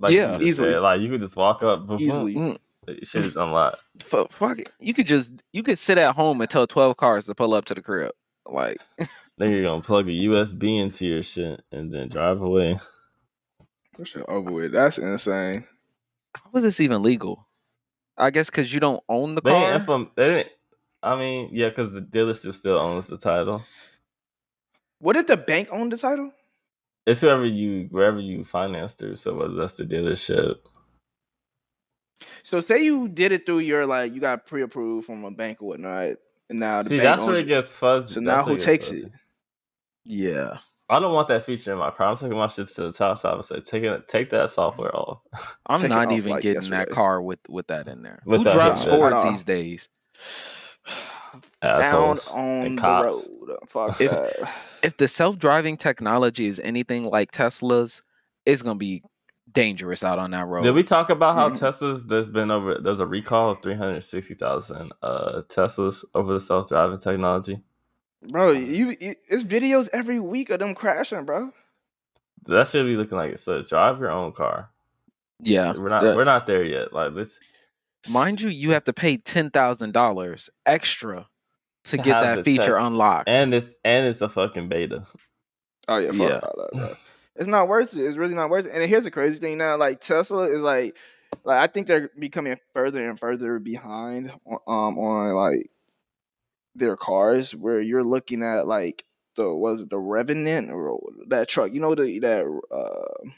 Like you Yeah. just Easily. said. Like you could just walk up, boom, boom, Easily. Mm, shit is unlocked. fu- fuck it. You could just you could sit at home and tell twelve cars to pull up to the crib. Like Then you're gonna plug a USB into your shit and then drive away. That shit over with. That's insane. how is this even legal? I guess because you don't own the They car. didn't implement. They didn't. I mean, yeah, because the dealership still owns the title. What did the bank own the title? It's whoever you wherever you finance through. So whether that's the dealership, So say you did it through your like you got pre approved from a bank or whatnot, and now the see, bank that's owns where it it. gets fuzzy. So That's now who takes fuzzy. it? yeah, I don't want that feature in my car. I'm taking my shit to the top shop and say, take it, take that software off. I'm Take not off, even like, getting that car with with that in there. With Who that drives in. Fords these days? Down Assholes on the road. Fuck If- that. If the self driving technology is anything like Tesla's, it's gonna be dangerous out on that road. Did we talk about how Mhm. Teslas? There's been over. There's a recall of 360,000 uh, Teslas over the self driving technology. Bro, you, you it's videos every week of them crashing, bro. That should be looking like it says drive your own car. yeah, We're not. the- we're not there yet. Like let's mind you, you have to pay ten thousand dollars extra to To get that feature tech. unlocked. and it's and it's a fucking beta. Oh yeah, fuck Yeah. all that, bro. It's not worth it. It's really not worth it. And here's the crazy thing now, like Tesla is like, like I think they're becoming further and further behind on, um on like their cars, where you're looking at like the was it the Revenant or that truck, you know the that uh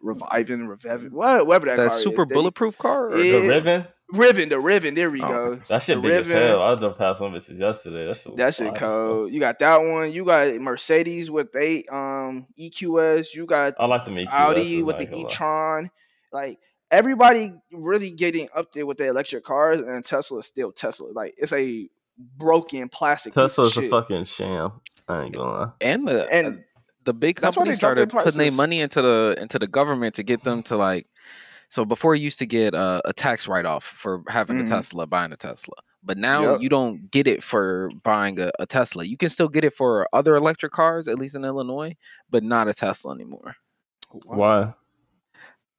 reviving, reviving, what, whatever that, That car super is. They- bulletproof car. or- Yeah. The Rivian. Rivian, the Rivian. There we Oh, go. That shit The big as hell. I drove past some bitches yesterday. That shit, That shit wild as cold. You got that one. You got Mercedes with they um EQS. You got. I like the Mickey. Audi with the e-tron. Like everybody really getting up there with the electric cars, and Tesla is still Tesla. Like it's a broken plastic. piece of Tesla's a fucking sham. I ain't gonna lie. and the And the big that's why companies they started putting their money into the into the government to get them to like so before you used to get a, a tax write off for having Mhm. a Tesla, buying a Tesla. But now Yep. you don't get it for buying a, a Tesla. You can still get it for other electric cars, at least in Illinois, but not a Tesla anymore. Why?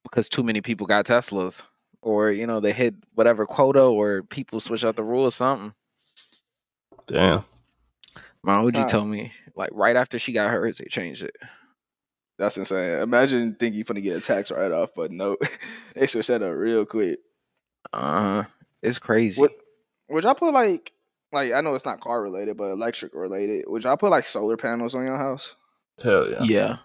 Because too many people got Teslas. Or, you know, they hit whatever quota or people switch out the rule or something. Damn. My OG Huh. told me, like right after she got hers, they changed it. That's insane. Imagine thinking you're gonna get a tax write off, but no, they switched that up real quick. Uh huh. It's crazy. What would y'all put like like I know it's not car related, but electric related. Would y'all put like solar panels on your house? Hell yeah. Yeah.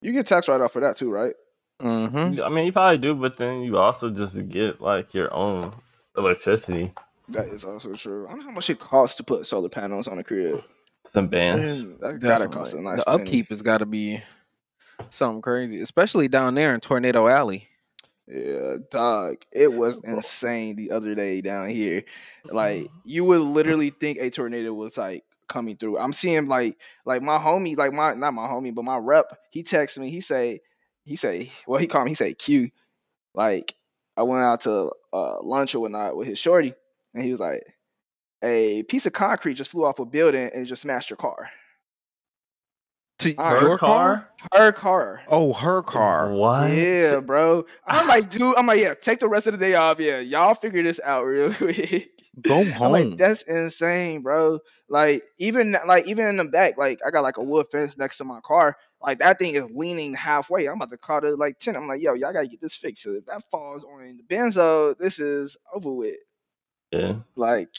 You get tax write off for that too, right? Mm-hmm. I mean, you probably do, but then you also just get like your own electricity. That is also true. I don't know how much it costs to put solar panels on a crib. Some bands. Man, that gotta cost a nice the penny. upkeep has got to be something crazy, especially down there in Tornado Alley. Yeah, dog. It was insane the other day down here. Like you would literally think a tornado was like coming through. I'm seeing like like my homie, like my not my homie, but my rep. He texted me. He say he say well he called me. He say Q. Like I went out to uh, lunch or whatnot with his shorty, and he was like, a piece of concrete just flew off a building and just smashed your car. To Alright. your car? Her car. Oh, her car. What? Yeah, bro. I'm like, dude, I'm like, yeah, take the rest of the day off. Yeah, y'all figure this out real quick. Go I'm home. like, that's insane, bro. Like, even like even in the back, like I got like a wood fence next to my car. Like that thing is leaning halfway. I'm about to call it like 10. I'm like, yo, y'all gotta get this fixed. 'cause If that falls on the benzo, this is over with. Yeah. Like,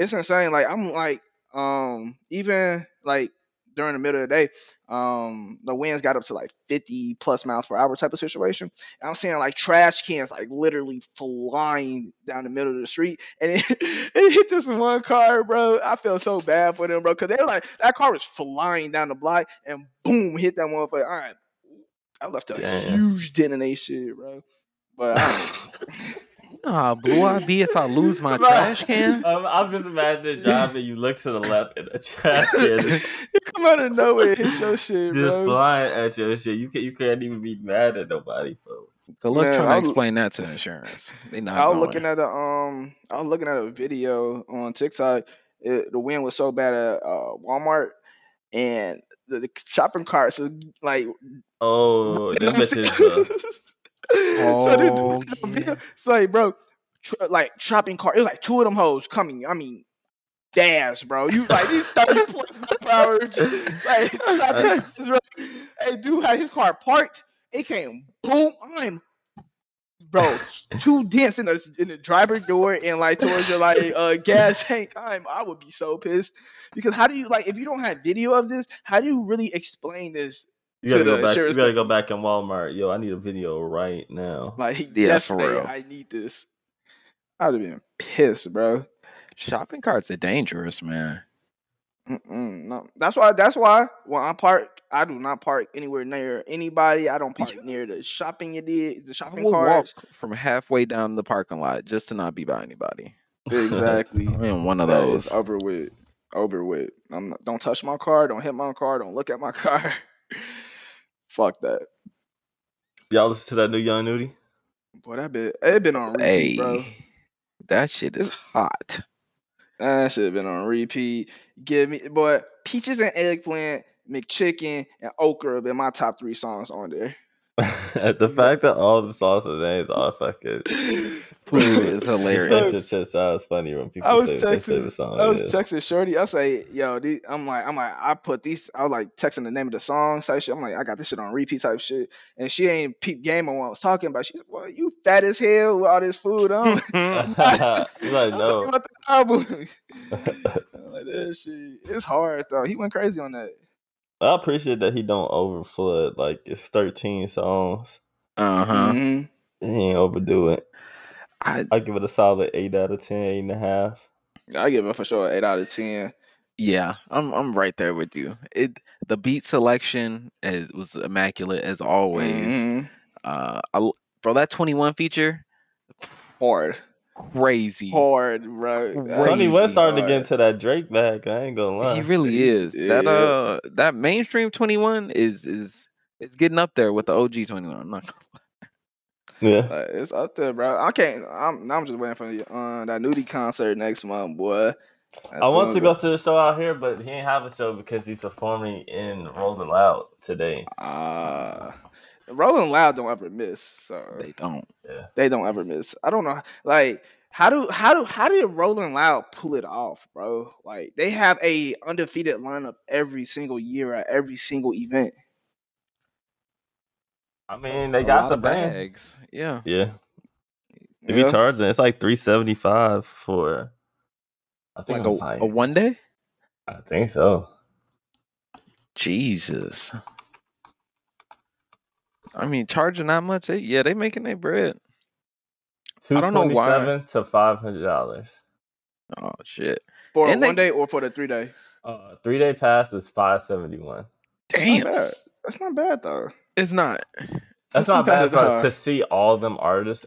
it's insane. Like, I'm like, um, even like during the middle of the day, um, the winds got up to like 50 plus miles per hour type of situation. And I'm seeing like trash cans like literally flying down the middle of the street, and it, it hit this one car, bro. I felt so bad for them, bro, because they're like that car was flying down the block and boom, hit that motherfucker. All right, I left a Damn. huge dent in they shit, bro. But I You know how blue I'd be if I lose my trash can? Um, I'm just imagining driving. You look to the left and the trash can is it come out of nowhere, hit your shit, just bro. flying at your shit. You can't. You can't even be mad at nobody, bro. Good luck Man, trying to I was- explain that to insurance. They not I was going. looking at a um, I was looking at a video on TikTok. It, the wind was so bad at uh, Walmart, and the, the shopping carts was like. Oh, them bitches. Uh, so this- Oh, yeah. it's like, bro, tr- like shopping cart. It was like two of them hoes coming. I mean, dash, bro. You like these thirty plus hour, like shopping. Hey, dude had his car parked. It came boom. I'm bro, two dents in the in the driver door and like towards your like uh gas tank. I'm I would be so pissed because how do you like if you don't have video of this? How do you really explain this? You gotta to go back. You gotta go back in Walmart. Yo, I need a video right now. Like Yeah, for real. I need this. I'd have been pissed, bro. Shopping carts are dangerous, man. Mm-mm, no. That's why. That's why when I park, I do not park anywhere near anybody. I don't park near the shopping you did, the I shopping will walk from halfway down the parking lot just to not be by anybody. Exactly. I'm in one of That is those. over with. Over with. I'm not, don't touch my car. Don't hit my car. Don't look at my car. Fuck that. Y'all listen to that new Young Nudy? Boy, that been it been on repeat, Hey, bro. that shit is hot. That should have been on repeat. Give me, boy, peaches and eggplant, McChicken, and okra have been my top three songs on there. the fact that all the songs and names are fucking Food is just hilarious. makes it just sounds funny when people I was say what their texting. favorite song I was is. texting Shorty. I say, yo, these, I'm like, I'm like, I put these. I was like texting the name of the song type shit. I'm like, I got this shit on repeat type shit. And she ain't peep game on what I was talking about. She's like, well, you fat as hell with all this food on. You're like, I'm talking no. about the album. I'm like that shit. It's hard though. He went crazy on that. I appreciate that he don't overflood like it's thirteen songs. Uh huh. Mhm. He ain't overdo it. I I give it a solid eight out of ten, eight and a half. I give it for sure eight out of ten. yeah, I'm I'm right there with you. It the beat selection is, was immaculate as always. Mhm. Uh, I, l- bro, that 21 feature, Hard, crazy. hard, bro. Crazy Sonny West starting to get into that Drake bag. I ain't gonna lie. He really is. That uh, that mainstream 21 is is is getting up there with the OG 21. I'm not. gonna lie. yeah. Like, it's up there, bro. I can't. I'm. I'm just waiting for the, uh, that Nudy concert next month, boy. I want to go to the show out here, but he ain't have a show because he's performing in Rolling Loud today. Uh, Rolling Loud don't ever miss, so They don't. they don't ever miss. I don't know, like how do how do how did Rolling Loud pull it off, bro? Like they have a undefeated lineup every single year at every single event. I mean, they A got lot the of band. bags. Yeah. Yeah, they Yeah. be charging. It's like three seventy five for. I think Like a, like, a one day. I think so. Jesus. I mean, charging that much? They, yeah, they making their bread. I don't know why. seven to five hundred dollars. Oh shit! For a And they- one day or for the three day. Uh, three day pass is five seventy one. Damn, not. That's not bad though. it's not. That's That's not not bad bad at to see all them artists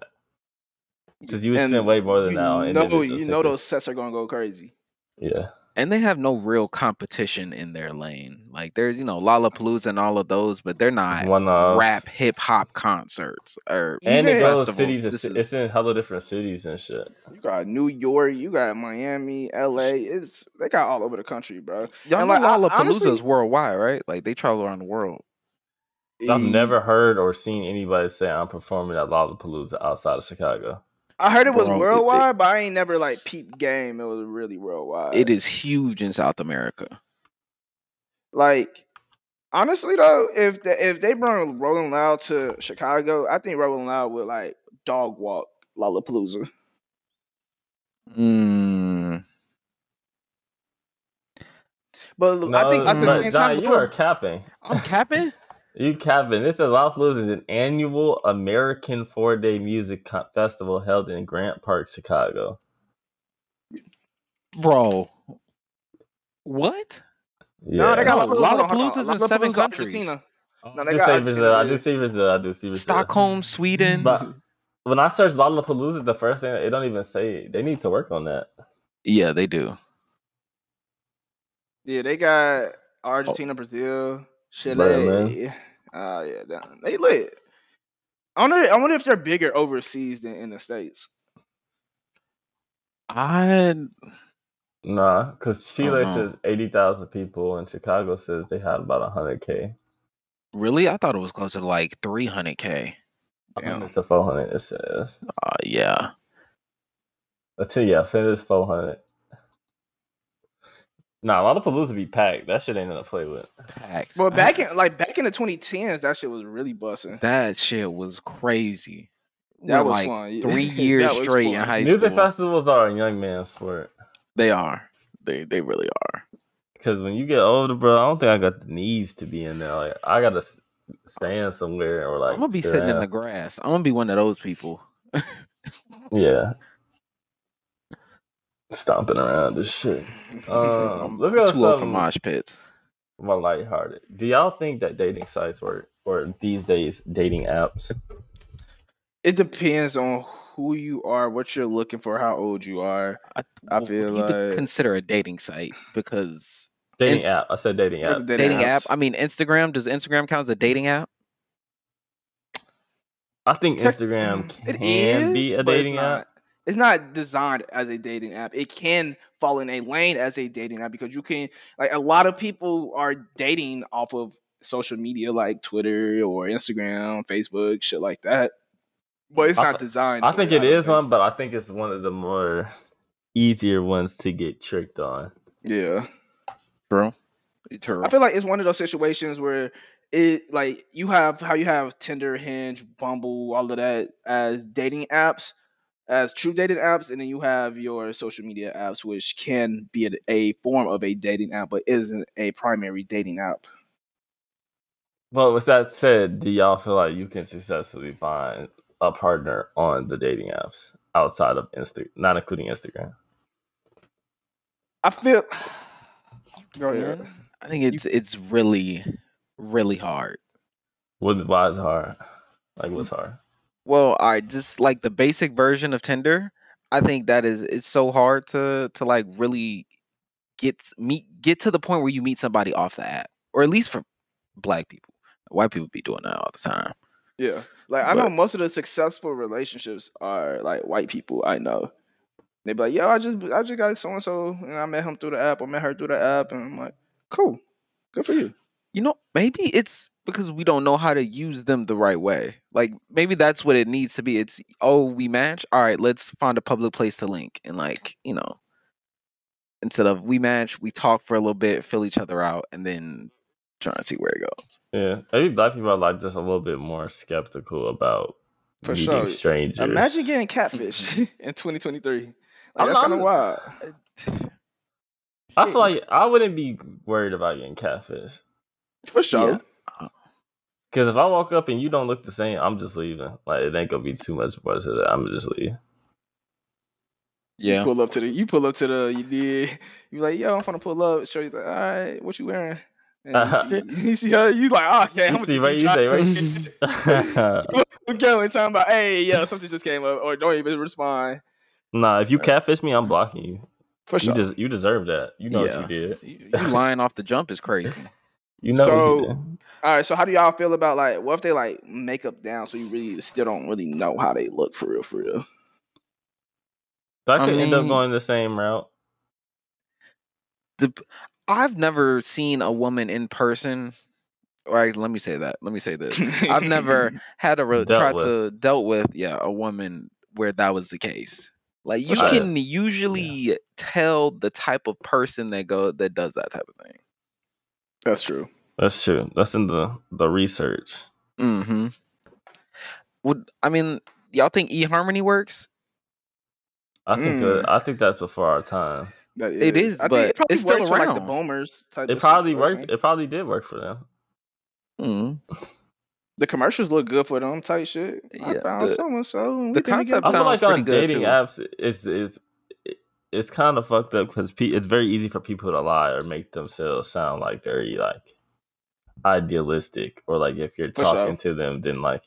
because you would And spend way more than you that. on know, you know those sets are gonna go crazy. Yeah, And they have no real competition in their lane. Like there's, you know, Lollapalooza and all of those, but they're not one of rap hip hop concerts or and it Even goes cities. To, This ci- is- it's in hella different cities and shit. You got New York, you got Miami, LA. It's they got all over the country, bro. y'all and know like, Lollapalooza is worldwide, right? Like they travel around the world. I've never heard or seen anybody say I'm performing at Lollapalooza outside of Chicago. I heard it was Bro, it- it- worldwide, but I ain't never like peep game. It was really worldwide. It is huge in South America. like honestly though, if the, if they bring Rolling Loud to Chicago, I think Rolling Loud would like dog walk Lollapalooza. Mm, But I think at the but same John, time, you are capping. I'm capping. You Kevin, This is Lollapalooza is an annual American four day music co- festival held in Grant Park, Chicago. Bro. What? Yeah. no, they got No, Lollapalooza. hold on, Lollapalooza's in Lollapalooza, seven countries. Argentina. Oh, No, I they do got say Brazil. I do see Brazil. I do see Brazil. Stockholm, Sweden. But when I search Lollapalooza, the first thing it don't even say they need to work on that. yeah, they do. Yeah, they got oh. Argentina, Brazil, Chile. Berlin. Uh, yeah, that- they lit. I wonder. I wonder if they're bigger overseas than in the states. I Nah, because Chile Uh-huh. says eighty thousand people, and Chicago says they have about hundred k. really I thought it was closer to like 300k. Damn. It's a four hundred. It says. Uh, yeah. Let's see. Yeah, finish four hundred. Nah, a lot of Palooza be packed. That shit ain't nothing to play with. Packed. But back in like back in the 2010s, that shit was really busting. that shit was crazy. That We're was like fun. three years was straight in high Music school. Music festivals are a young man's sport. They are. They they really are. Because when you get older, bro, I don't think I got the needs to be in there. Like I gotta s- stand somewhere or like. I'm gonna be sit sitting in the grass. I'm gonna be one of those people. Yeah. Stomping around this shit. Um, let's go to Too old for something mosh pits. more lighthearted. Do y'all think that dating sites work or these days dating apps? It depends on who you are, what you're looking for, how old you are. I, I feel you like- consider a dating site because Dating Ins- app. I said dating app. Dating dating app. I mean, Instagram. Does Instagram count as a dating app? I think Instagram It can be a dating app. It's not designed as a dating app. It can fall in a lane as a dating app because you can like a lot of people are dating off of social media like Twitter or Instagram, Facebook, shit like that. But it's I not th- designed. I think it, it don't is one, but I think it's one of the more easier ones to get tricked on. Yeah. True. True. I feel like it's one of those situations where it like you have how you have Tinder, Hinge, Bumble, all of that as dating apps, as true dating apps, and then you have your social media apps, which can be a, a form of a dating app, but isn't a primary dating app. But with that said, do y'all feel like you can successfully find a partner on the dating apps outside of Insta, not including Instagram? I feel. Go ahead. Man, I think it's it's really really hard. What why is it hard? Like what's hard? Well, I just like the basic version of Tinder. I think that is it's so hard to to like really get meet get to the point where you meet somebody off the app, or at least for black people. White people be doing that all the time. Yeah, like I know most of the successful relationships are like white people. I know. They be like, yo, I just I just got so and so, and I met him through the app, or met her through the app, and I'm like, cool, good for you. You know, maybe it's because we don't know how to use them the right way. Like maybe that's what it needs to be. It's oh, we match. All right, let's find a public place to link and like, you know, instead of we match, we talk for a little bit, fill each other out, and then try to see where it goes. Yeah, maybe black people are like just a little bit more skeptical about For meeting sure. strangers. Imagine getting catfish in 2023. Like, I'm that's kind of wild. I feel like I wouldn't be worried about getting catfish. For sure. Yeah. Because if I walk up and you don't look the same, I'm just leaving. Like it ain't gonna be too much more to that. I'm just leaving. Yeah. You pull up to the. You pull up to the. You did. You like, yo, I'm gonna pull up. Show you like, all right, what you wearing? And Uh-huh. you, see, you see her. You like, oh, okay. I'm You see what you say, right? We're going talking about, hey, yeah, something just came up, or don't even respond. nah, if you catfish me, I'm blocking you. For sure. You just you deserve that. You know Yeah. what you did. You, you lying off the jump is crazy. You know So- All right. So how do y'all feel about like, what if they like make up down, so you really still don't really know how they look for real, for real? That I could end up going the same route. the I've never seen a woman in person. Or I- let me say that. Let me say this. I've never had a re- Dealt tried with. to dealt with yeah a woman where that was the case. Like you sure. can usually tell the type of person that go that does that type of thing. That's true. That's true. That's in the the research. Mm-hmm. Would I mean y'all think eHarmony works? I think Mm. that, I think that's before our time. That It is, I think but it probably it's still works for, like the boomers type. It of probably situation. worked. It probably did work for them. Mm. The commercials look good for them type shit. I Yeah, found the- so and so. the concept I feel like on dating too. apps, it's is it's kind of fucked up because pe- it's very easy for people to lie or make themselves sound like very like idealistic or like if you're For talking sure. to them, then like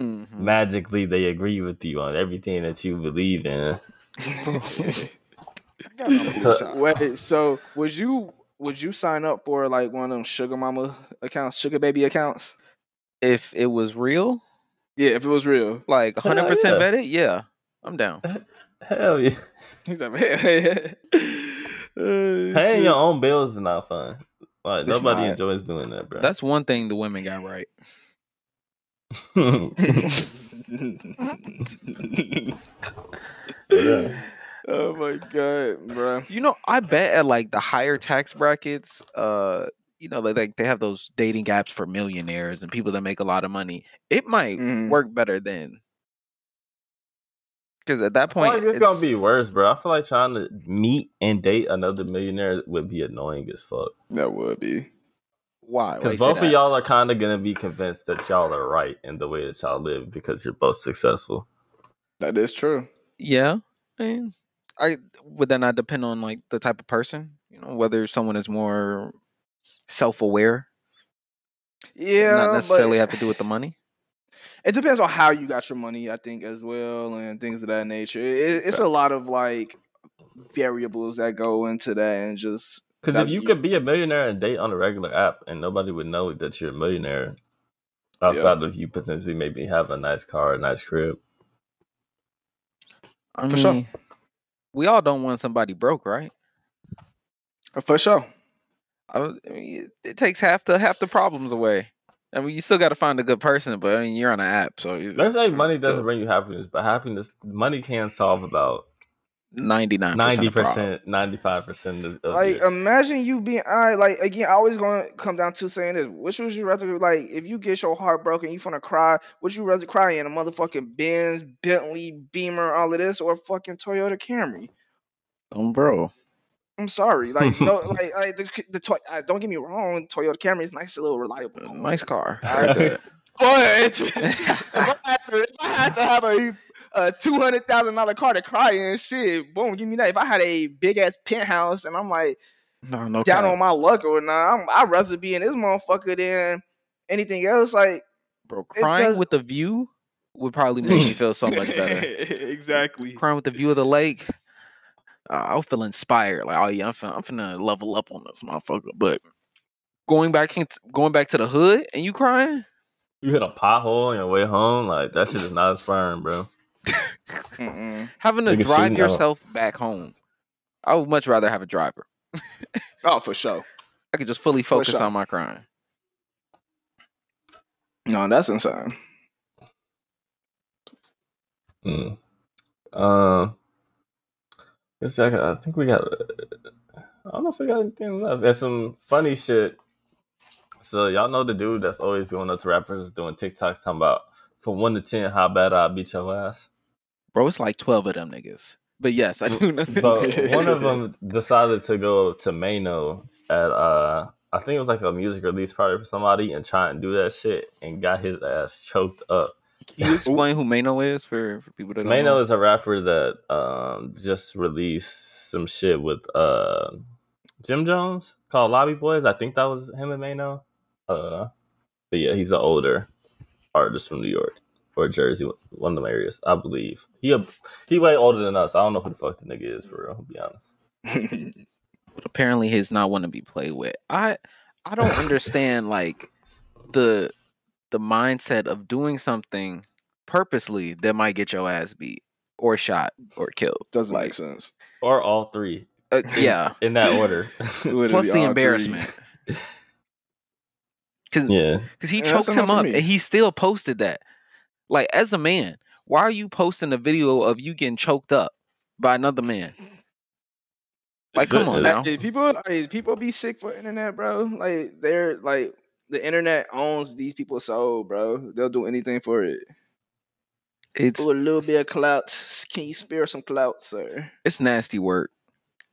Mhm. magically they agree with you on everything that you believe in. So- Wait, so would you would you sign up for like one of them sugar mama accounts, sugar baby accounts? If it was real, Yeah, if it was real. like 100% yeah. vetted, yeah, I'm down. Hell yeah, He's like, "Man, uh, paying shit." your own bills is not fun. Like It's nobody not. enjoys doing that, bro. That's one thing the women got right. Yeah. Oh my god, bro. You know, I bet at like the higher tax brackets, uh, you know, like, like they have those dating apps for millionaires and people that make a lot of money. It might Mhm. work better then. Because at that I feel point, like it's, gonna be worse, bro. I feel like trying to meet and date another millionaire would be annoying as fuck. That would be. why? Why Because both of that? y'all are kind of gonna be convinced that y'all are right in the way that y'all live because you're both successful. That is true. Yeah, I, mean, I would that not depend on like the type of person? You know, whether someone is more self-aware, Yeah, not necessarily but have to do with the money. It depends on how you got your money, I think, as well, and things of that nature. It, it's a lot of like variables that go into that, and just Because if you could be a millionaire and date on a regular app and nobody would know that you're a millionaire outside of you potentially maybe have a nice car, a nice crib. I For sure. mean, we all don't want somebody broke, right? for sure. I, mean, it, it takes half the half the problems away. I mean, you still got to find a good person, but I mean, you're on an app, so you- Let's say money doesn't still bring you happiness, but happiness, money can solve about 99 ninety percent. percent, ninety five percent of of Like, your- imagine you being I like again. I always going to come down to saying this. Which would you rather like? If you get your heart broken, you finna cry. Would you rather cry in a motherfucking Benz, Bentley, Beamer, all of this, or a fucking Toyota Camry? Um, bro, I'm sorry. Like no, like, like the, the toy. Uh, don't get me wrong. Toyota Camry is nice, a little reliable. Nice car. Alright. But if, I had to, if I had to have a a two hundred thousand dollar car to cry in, shit, boom, give me that. If I had a big ass penthouse and I'm like no, no down cap. on my luck or not, I'm, I'd rather be in this motherfucker than anything else. Like Bro, it crying does- with the view would probably make me feel so much better. exactly. Crying with the view of the lake. Uh, I would feel inspired. Like, oh yeah, I'm finna, I'm finna level up on this motherfucker. But going back in, going back to the hood and you crying, You hit a pothole on your way home, like that shit is not inspiring, bro. Having to Niggas drive shooting out. yourself back home. I would much rather have a driver. Oh, for sure. I could just fully focus sure. on my crying. No, that's insane. Mm. Um, it's like, I think we got. I don't know if we got anything left. There's some funny shit. So y'all know the dude that's always going up to rappers doing TikToks talking about from one to ten how bad I beat your ass. Bro, it's like 12 of them niggas. But yes, I do know. But one of them decided to go to Maino at uh I think it was like a music release party for somebody and try and do that shit and got his ass choked up. Can you explain who Maino is for, for people that Maino know? is a rapper that um just released some shit with uh Jim Jones called Lobby Boys. I think that was him and Maino. Uh but yeah, he's an older artist from New York or Jersey, one of them areas, I believe. He a, he way older than us. I don't know who the fuck the nigga is for real, to be honest. But apparently he's not one to be played with. I I don't understand like the the mindset of doing something purposely that might get your ass beat or shot or killed. Doesn't like, make sense. Or all three. Uh, yeah. In that order. Literally Plus the three. embarrassment. Cause, yeah. 'cause he Yeah, choked him up and he still posted that. Like as a man, why are you posting a video of you getting choked up by another man? Like come on now. Hey, people, hey, people be sick for internet, bro. Like they're like the internet owns these people's soul, bro. They'll do anything for it. It's For a little bit of clout, can you spare some clout, sir? it's nasty work.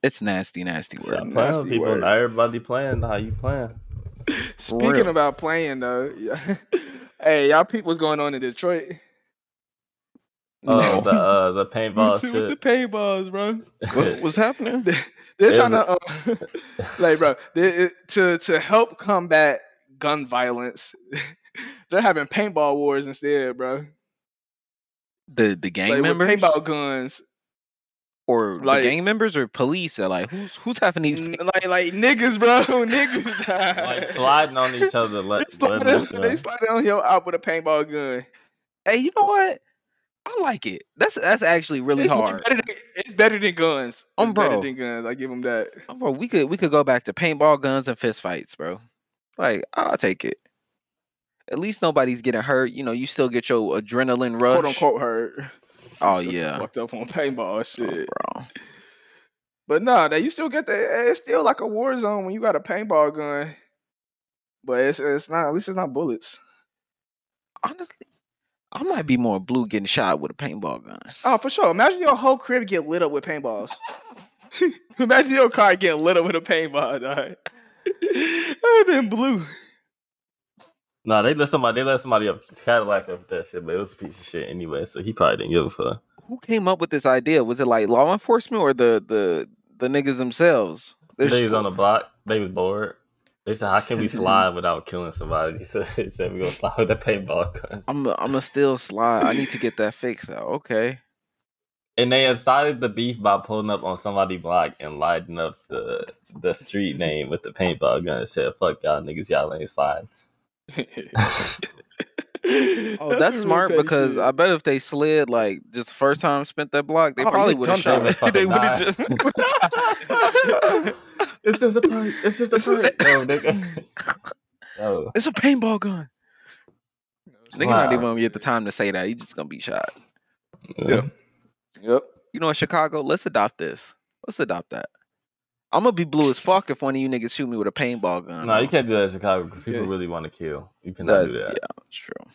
It's nasty, nasty work. Stop playing with nasty people. word. Not everybody playing how you playing. Speaking real. about playing though, yeah. hey, y'all peep what's going on in Detroit? Oh, the uh, the paintball with the paintballs, bro. what, what's happening? They're trying to, uh, like, bro, they, to to help combat gun violence, they're having paintball wars instead, bro. The the gang like, with members paintball guns, or like- the gang members or police are like who's who's having these? N- like like niggas, bro, niggas. like sliding on each other. They Let, slide, letting us they know. slide on your out with a paintball gun. Hey, you know what? I like it. That's that's actually really it's hard. Better than, it's better than guns. Um, It's better than guns. I give them that. Oh, bro, we could we could go back to paintball guns and fist fights, bro. Like I'll take it. At least nobody's getting hurt. You know, you still get your adrenaline rush. Quote unquote hurt. Oh yeah, Fucked up on paintball Oh, shit. bro. But no, that you still get the. Eh, it's still like a war zone when you got a paintball gun. But it's it's not. At least it's not bullets. Honestly, I might be more blue getting shot with a paintball gun. Oh, for sure. Imagine your whole crib get lit up with paintballs. Imagine your car getting lit up with a paintball, dog. I've been blue. Nah, they let somebody they let somebody up Cadillac up with that shit, but it was a piece of shit anyway, so he probably didn't give a fuck. Who came up with this idea? Was it like law enforcement or the the the niggas themselves? They're They was just- on the block, they was bored. They said, How can we slide without killing somebody? He said, he said we gonna slide with the paintball gun. I'm a, I'm a still slide. I need to get that fixed out. Okay. And they decided the beef by pulling up on somebody block and lighting up the the street name with the paintball gun and said, Fuck y'all niggas, y'all ain't slide. Oh, that's, smart because I bet if they slid like just the first time spent that block, they Oh, probably would have dumb shot. They They would've would have fucking just. it's just a prank. It's just a It's a- No, oh, nigga. No. Oh. it's a paintball gun. Nigga Wow. not even gonna get the time to say that. He just gonna be shot. Yeah. Yep. You know, in Chicago, let's adopt this. Let's adopt that. I'm gonna be blue as fuck if one of you niggas shoot me with a paintball gun. No, you can't do that in Chicago because people Yeah. really want to kill. You cannot That- do that. Yeah, it's true.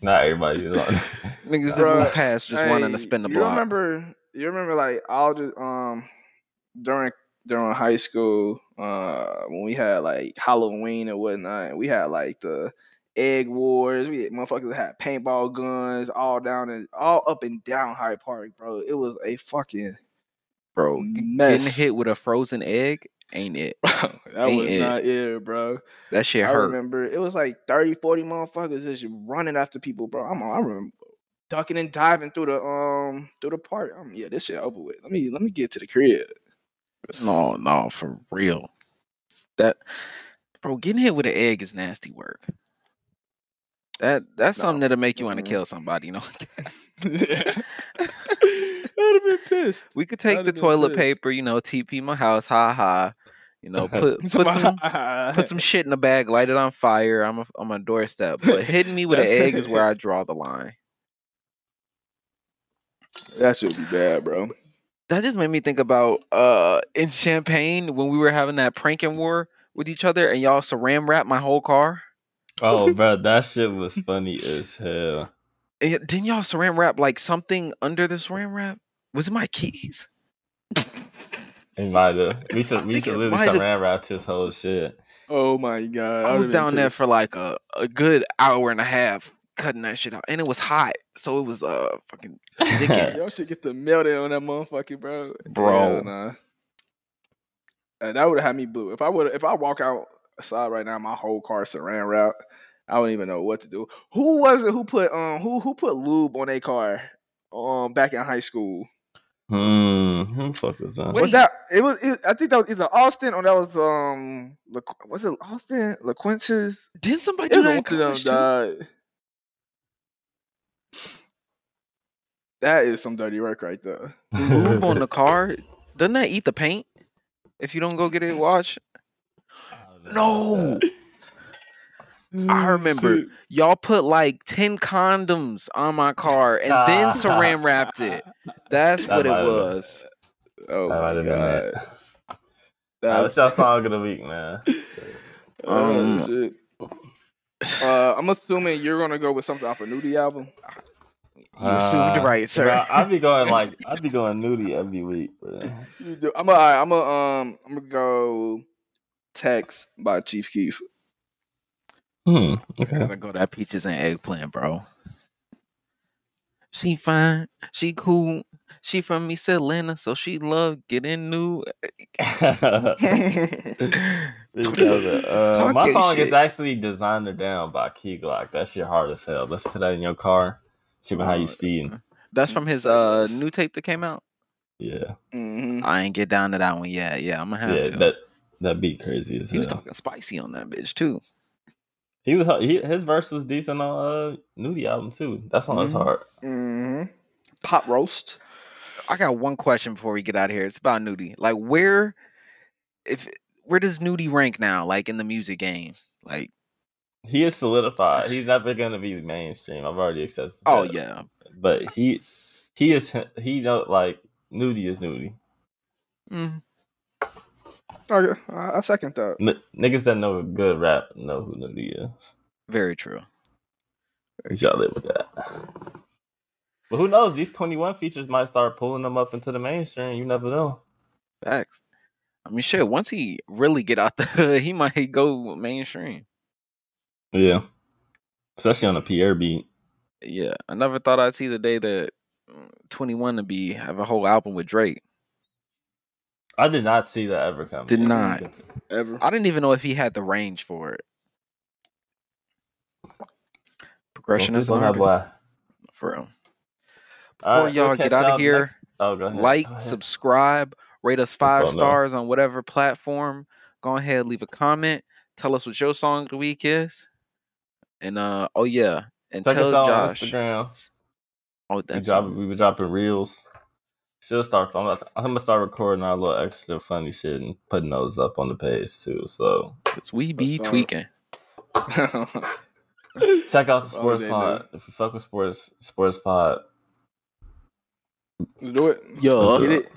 Not everybody is on. Niggas that Bruh, move past just wanting to Hey, spin the you block. remember? You remember like all the um during during high school, uh, when we had like Halloween and whatnot, we had like the egg wars. We had motherfuckers had paintball guns all down and all up and down Hyde Park, bro. It was a fucking Bro, g- getting hit with a frozen egg ain't it. that Ain't was it. not it, bro. That shit I hurt. remember it was like 30, 40 motherfuckers just running after people, bro. I'm, I remember ducking and diving through the um through the park. I'm, yeah, this shit over with. Let me let me get to the crib. No, no, for real. That bro, getting hit with an egg is nasty work. That that's No. something that'll make you want to kill somebody, you know. I'd have been pissed. we could take the toilet pissed. paper, you know, TP my house, ha ha. You know, put put some put some shit in a bag, light it on fire. I'm a, on my doorstep. But hitting me with an egg is where I draw the line. that should be bad, bro. That just made me think about uh in Champaign when we were having that pranking war with each other and y'all saran wrap my whole car. Oh, bro, that shit was funny as hell. And y- didn't y'all saran wrap like something under the saran wrap? Was it my keys? It might have. We should we think should it literally might've- saran wrapped his whole shit. Oh my god. I I'd was down there for like a, a good hour and a half cutting that shit out. And it was hot. So it was uh fucking sticking. Y'all should get the melting on that motherfucker, bro. Bro. Hell nah. Uh, that would have had me blue. If I would, if I walk outside right now, my whole car saran wrap, I wouldn't even know what to do. Who was it who put um who who put lube on a car um back in high school? Hmm. Who the fuck was that? Wait. Was that it was? It, I think that was either Austin or that was um LaQ- was it Austin LaQuince's? Didn't somebody It do that one of them died. That is some dirty work right there. Lube on the car? Doesn't that eat the paint? If you don't go get it washed? No. I remember Shit. Y'all put like 10 condoms on my car and then saran wrapped it. That's That what it might have been- was. Oh That my might have been god. it. Nah, That's That's your song of the week, man. oh, Um, shit. Uh, I'm assuming you're gonna go with something off a Nudy album. You assumed Uh, right, sir. bro, I'd be going like I'd be going Nudy every week, bro. You do. I'm gonna. I'm gonna. Um. I'm gonna go. Text by Chief Keef. Hmm. Okay. Gotta go that peaches and eggplant, bro. She fine, she cool, she from me, Atlanta, so she love getting new. Uh, my your song is shit. actually Designer Down by Key Glock. That shit hard as hell. Listen to that in your car. See how you Uh, speeding. That's from his uh new tape that came out. Yeah. hmm I ain't get down to that one yet. Yeah, I'm gonna have Yeah, to. that that beat crazy as he was hell. talking spicy on that bitch too. He was he, his verse was decent on uh Nudy album too. That song is Mhm. hard. hmm Pop roast. I got one question before we get out of here. It's about Nudy. Like where if where does Nudy rank now? Like in the music game? Like He is solidified. He's never gonna be mainstream. I've already accepted. oh that. yeah. but he he is he know like Nudy is Nudy. Mm, Okay, I, I second that. N- niggas that know good rap know who Nudy is. very true. We gotta live with that. But who knows? These twenty one features might start pulling them up into the mainstream. You never know. Facts. I mean shit, once he really get out the hood, he might go mainstream. Yeah, especially on a Pierre beat. Yeah. I never thought I'd see the day that mm, 21 to be have a whole album with Drake. I did not see that ever coming. Did not. Ever. I didn't even know if he had the range for it. Progression is sleep an on that artist. boy. For real. Before right, y'all we'll get out of here, next- Oh, go ahead. like, Go ahead. subscribe, rate us five Oh, no. stars on whatever platform. Go ahead, leave a comment. Tell us what your song of the week is. And uh oh yeah. And Check us tell on Josh. Instagram. Oh We that's drop, we were dropping reels. Should start. I'm, gonna- I'm gonna start recording our little extra funny shit and putting those up on the page too. So because we be That's tweaking. check out the Oh, sports they pod. If you fuck with sports, sports pod. Let's do it. Yeah. Get it.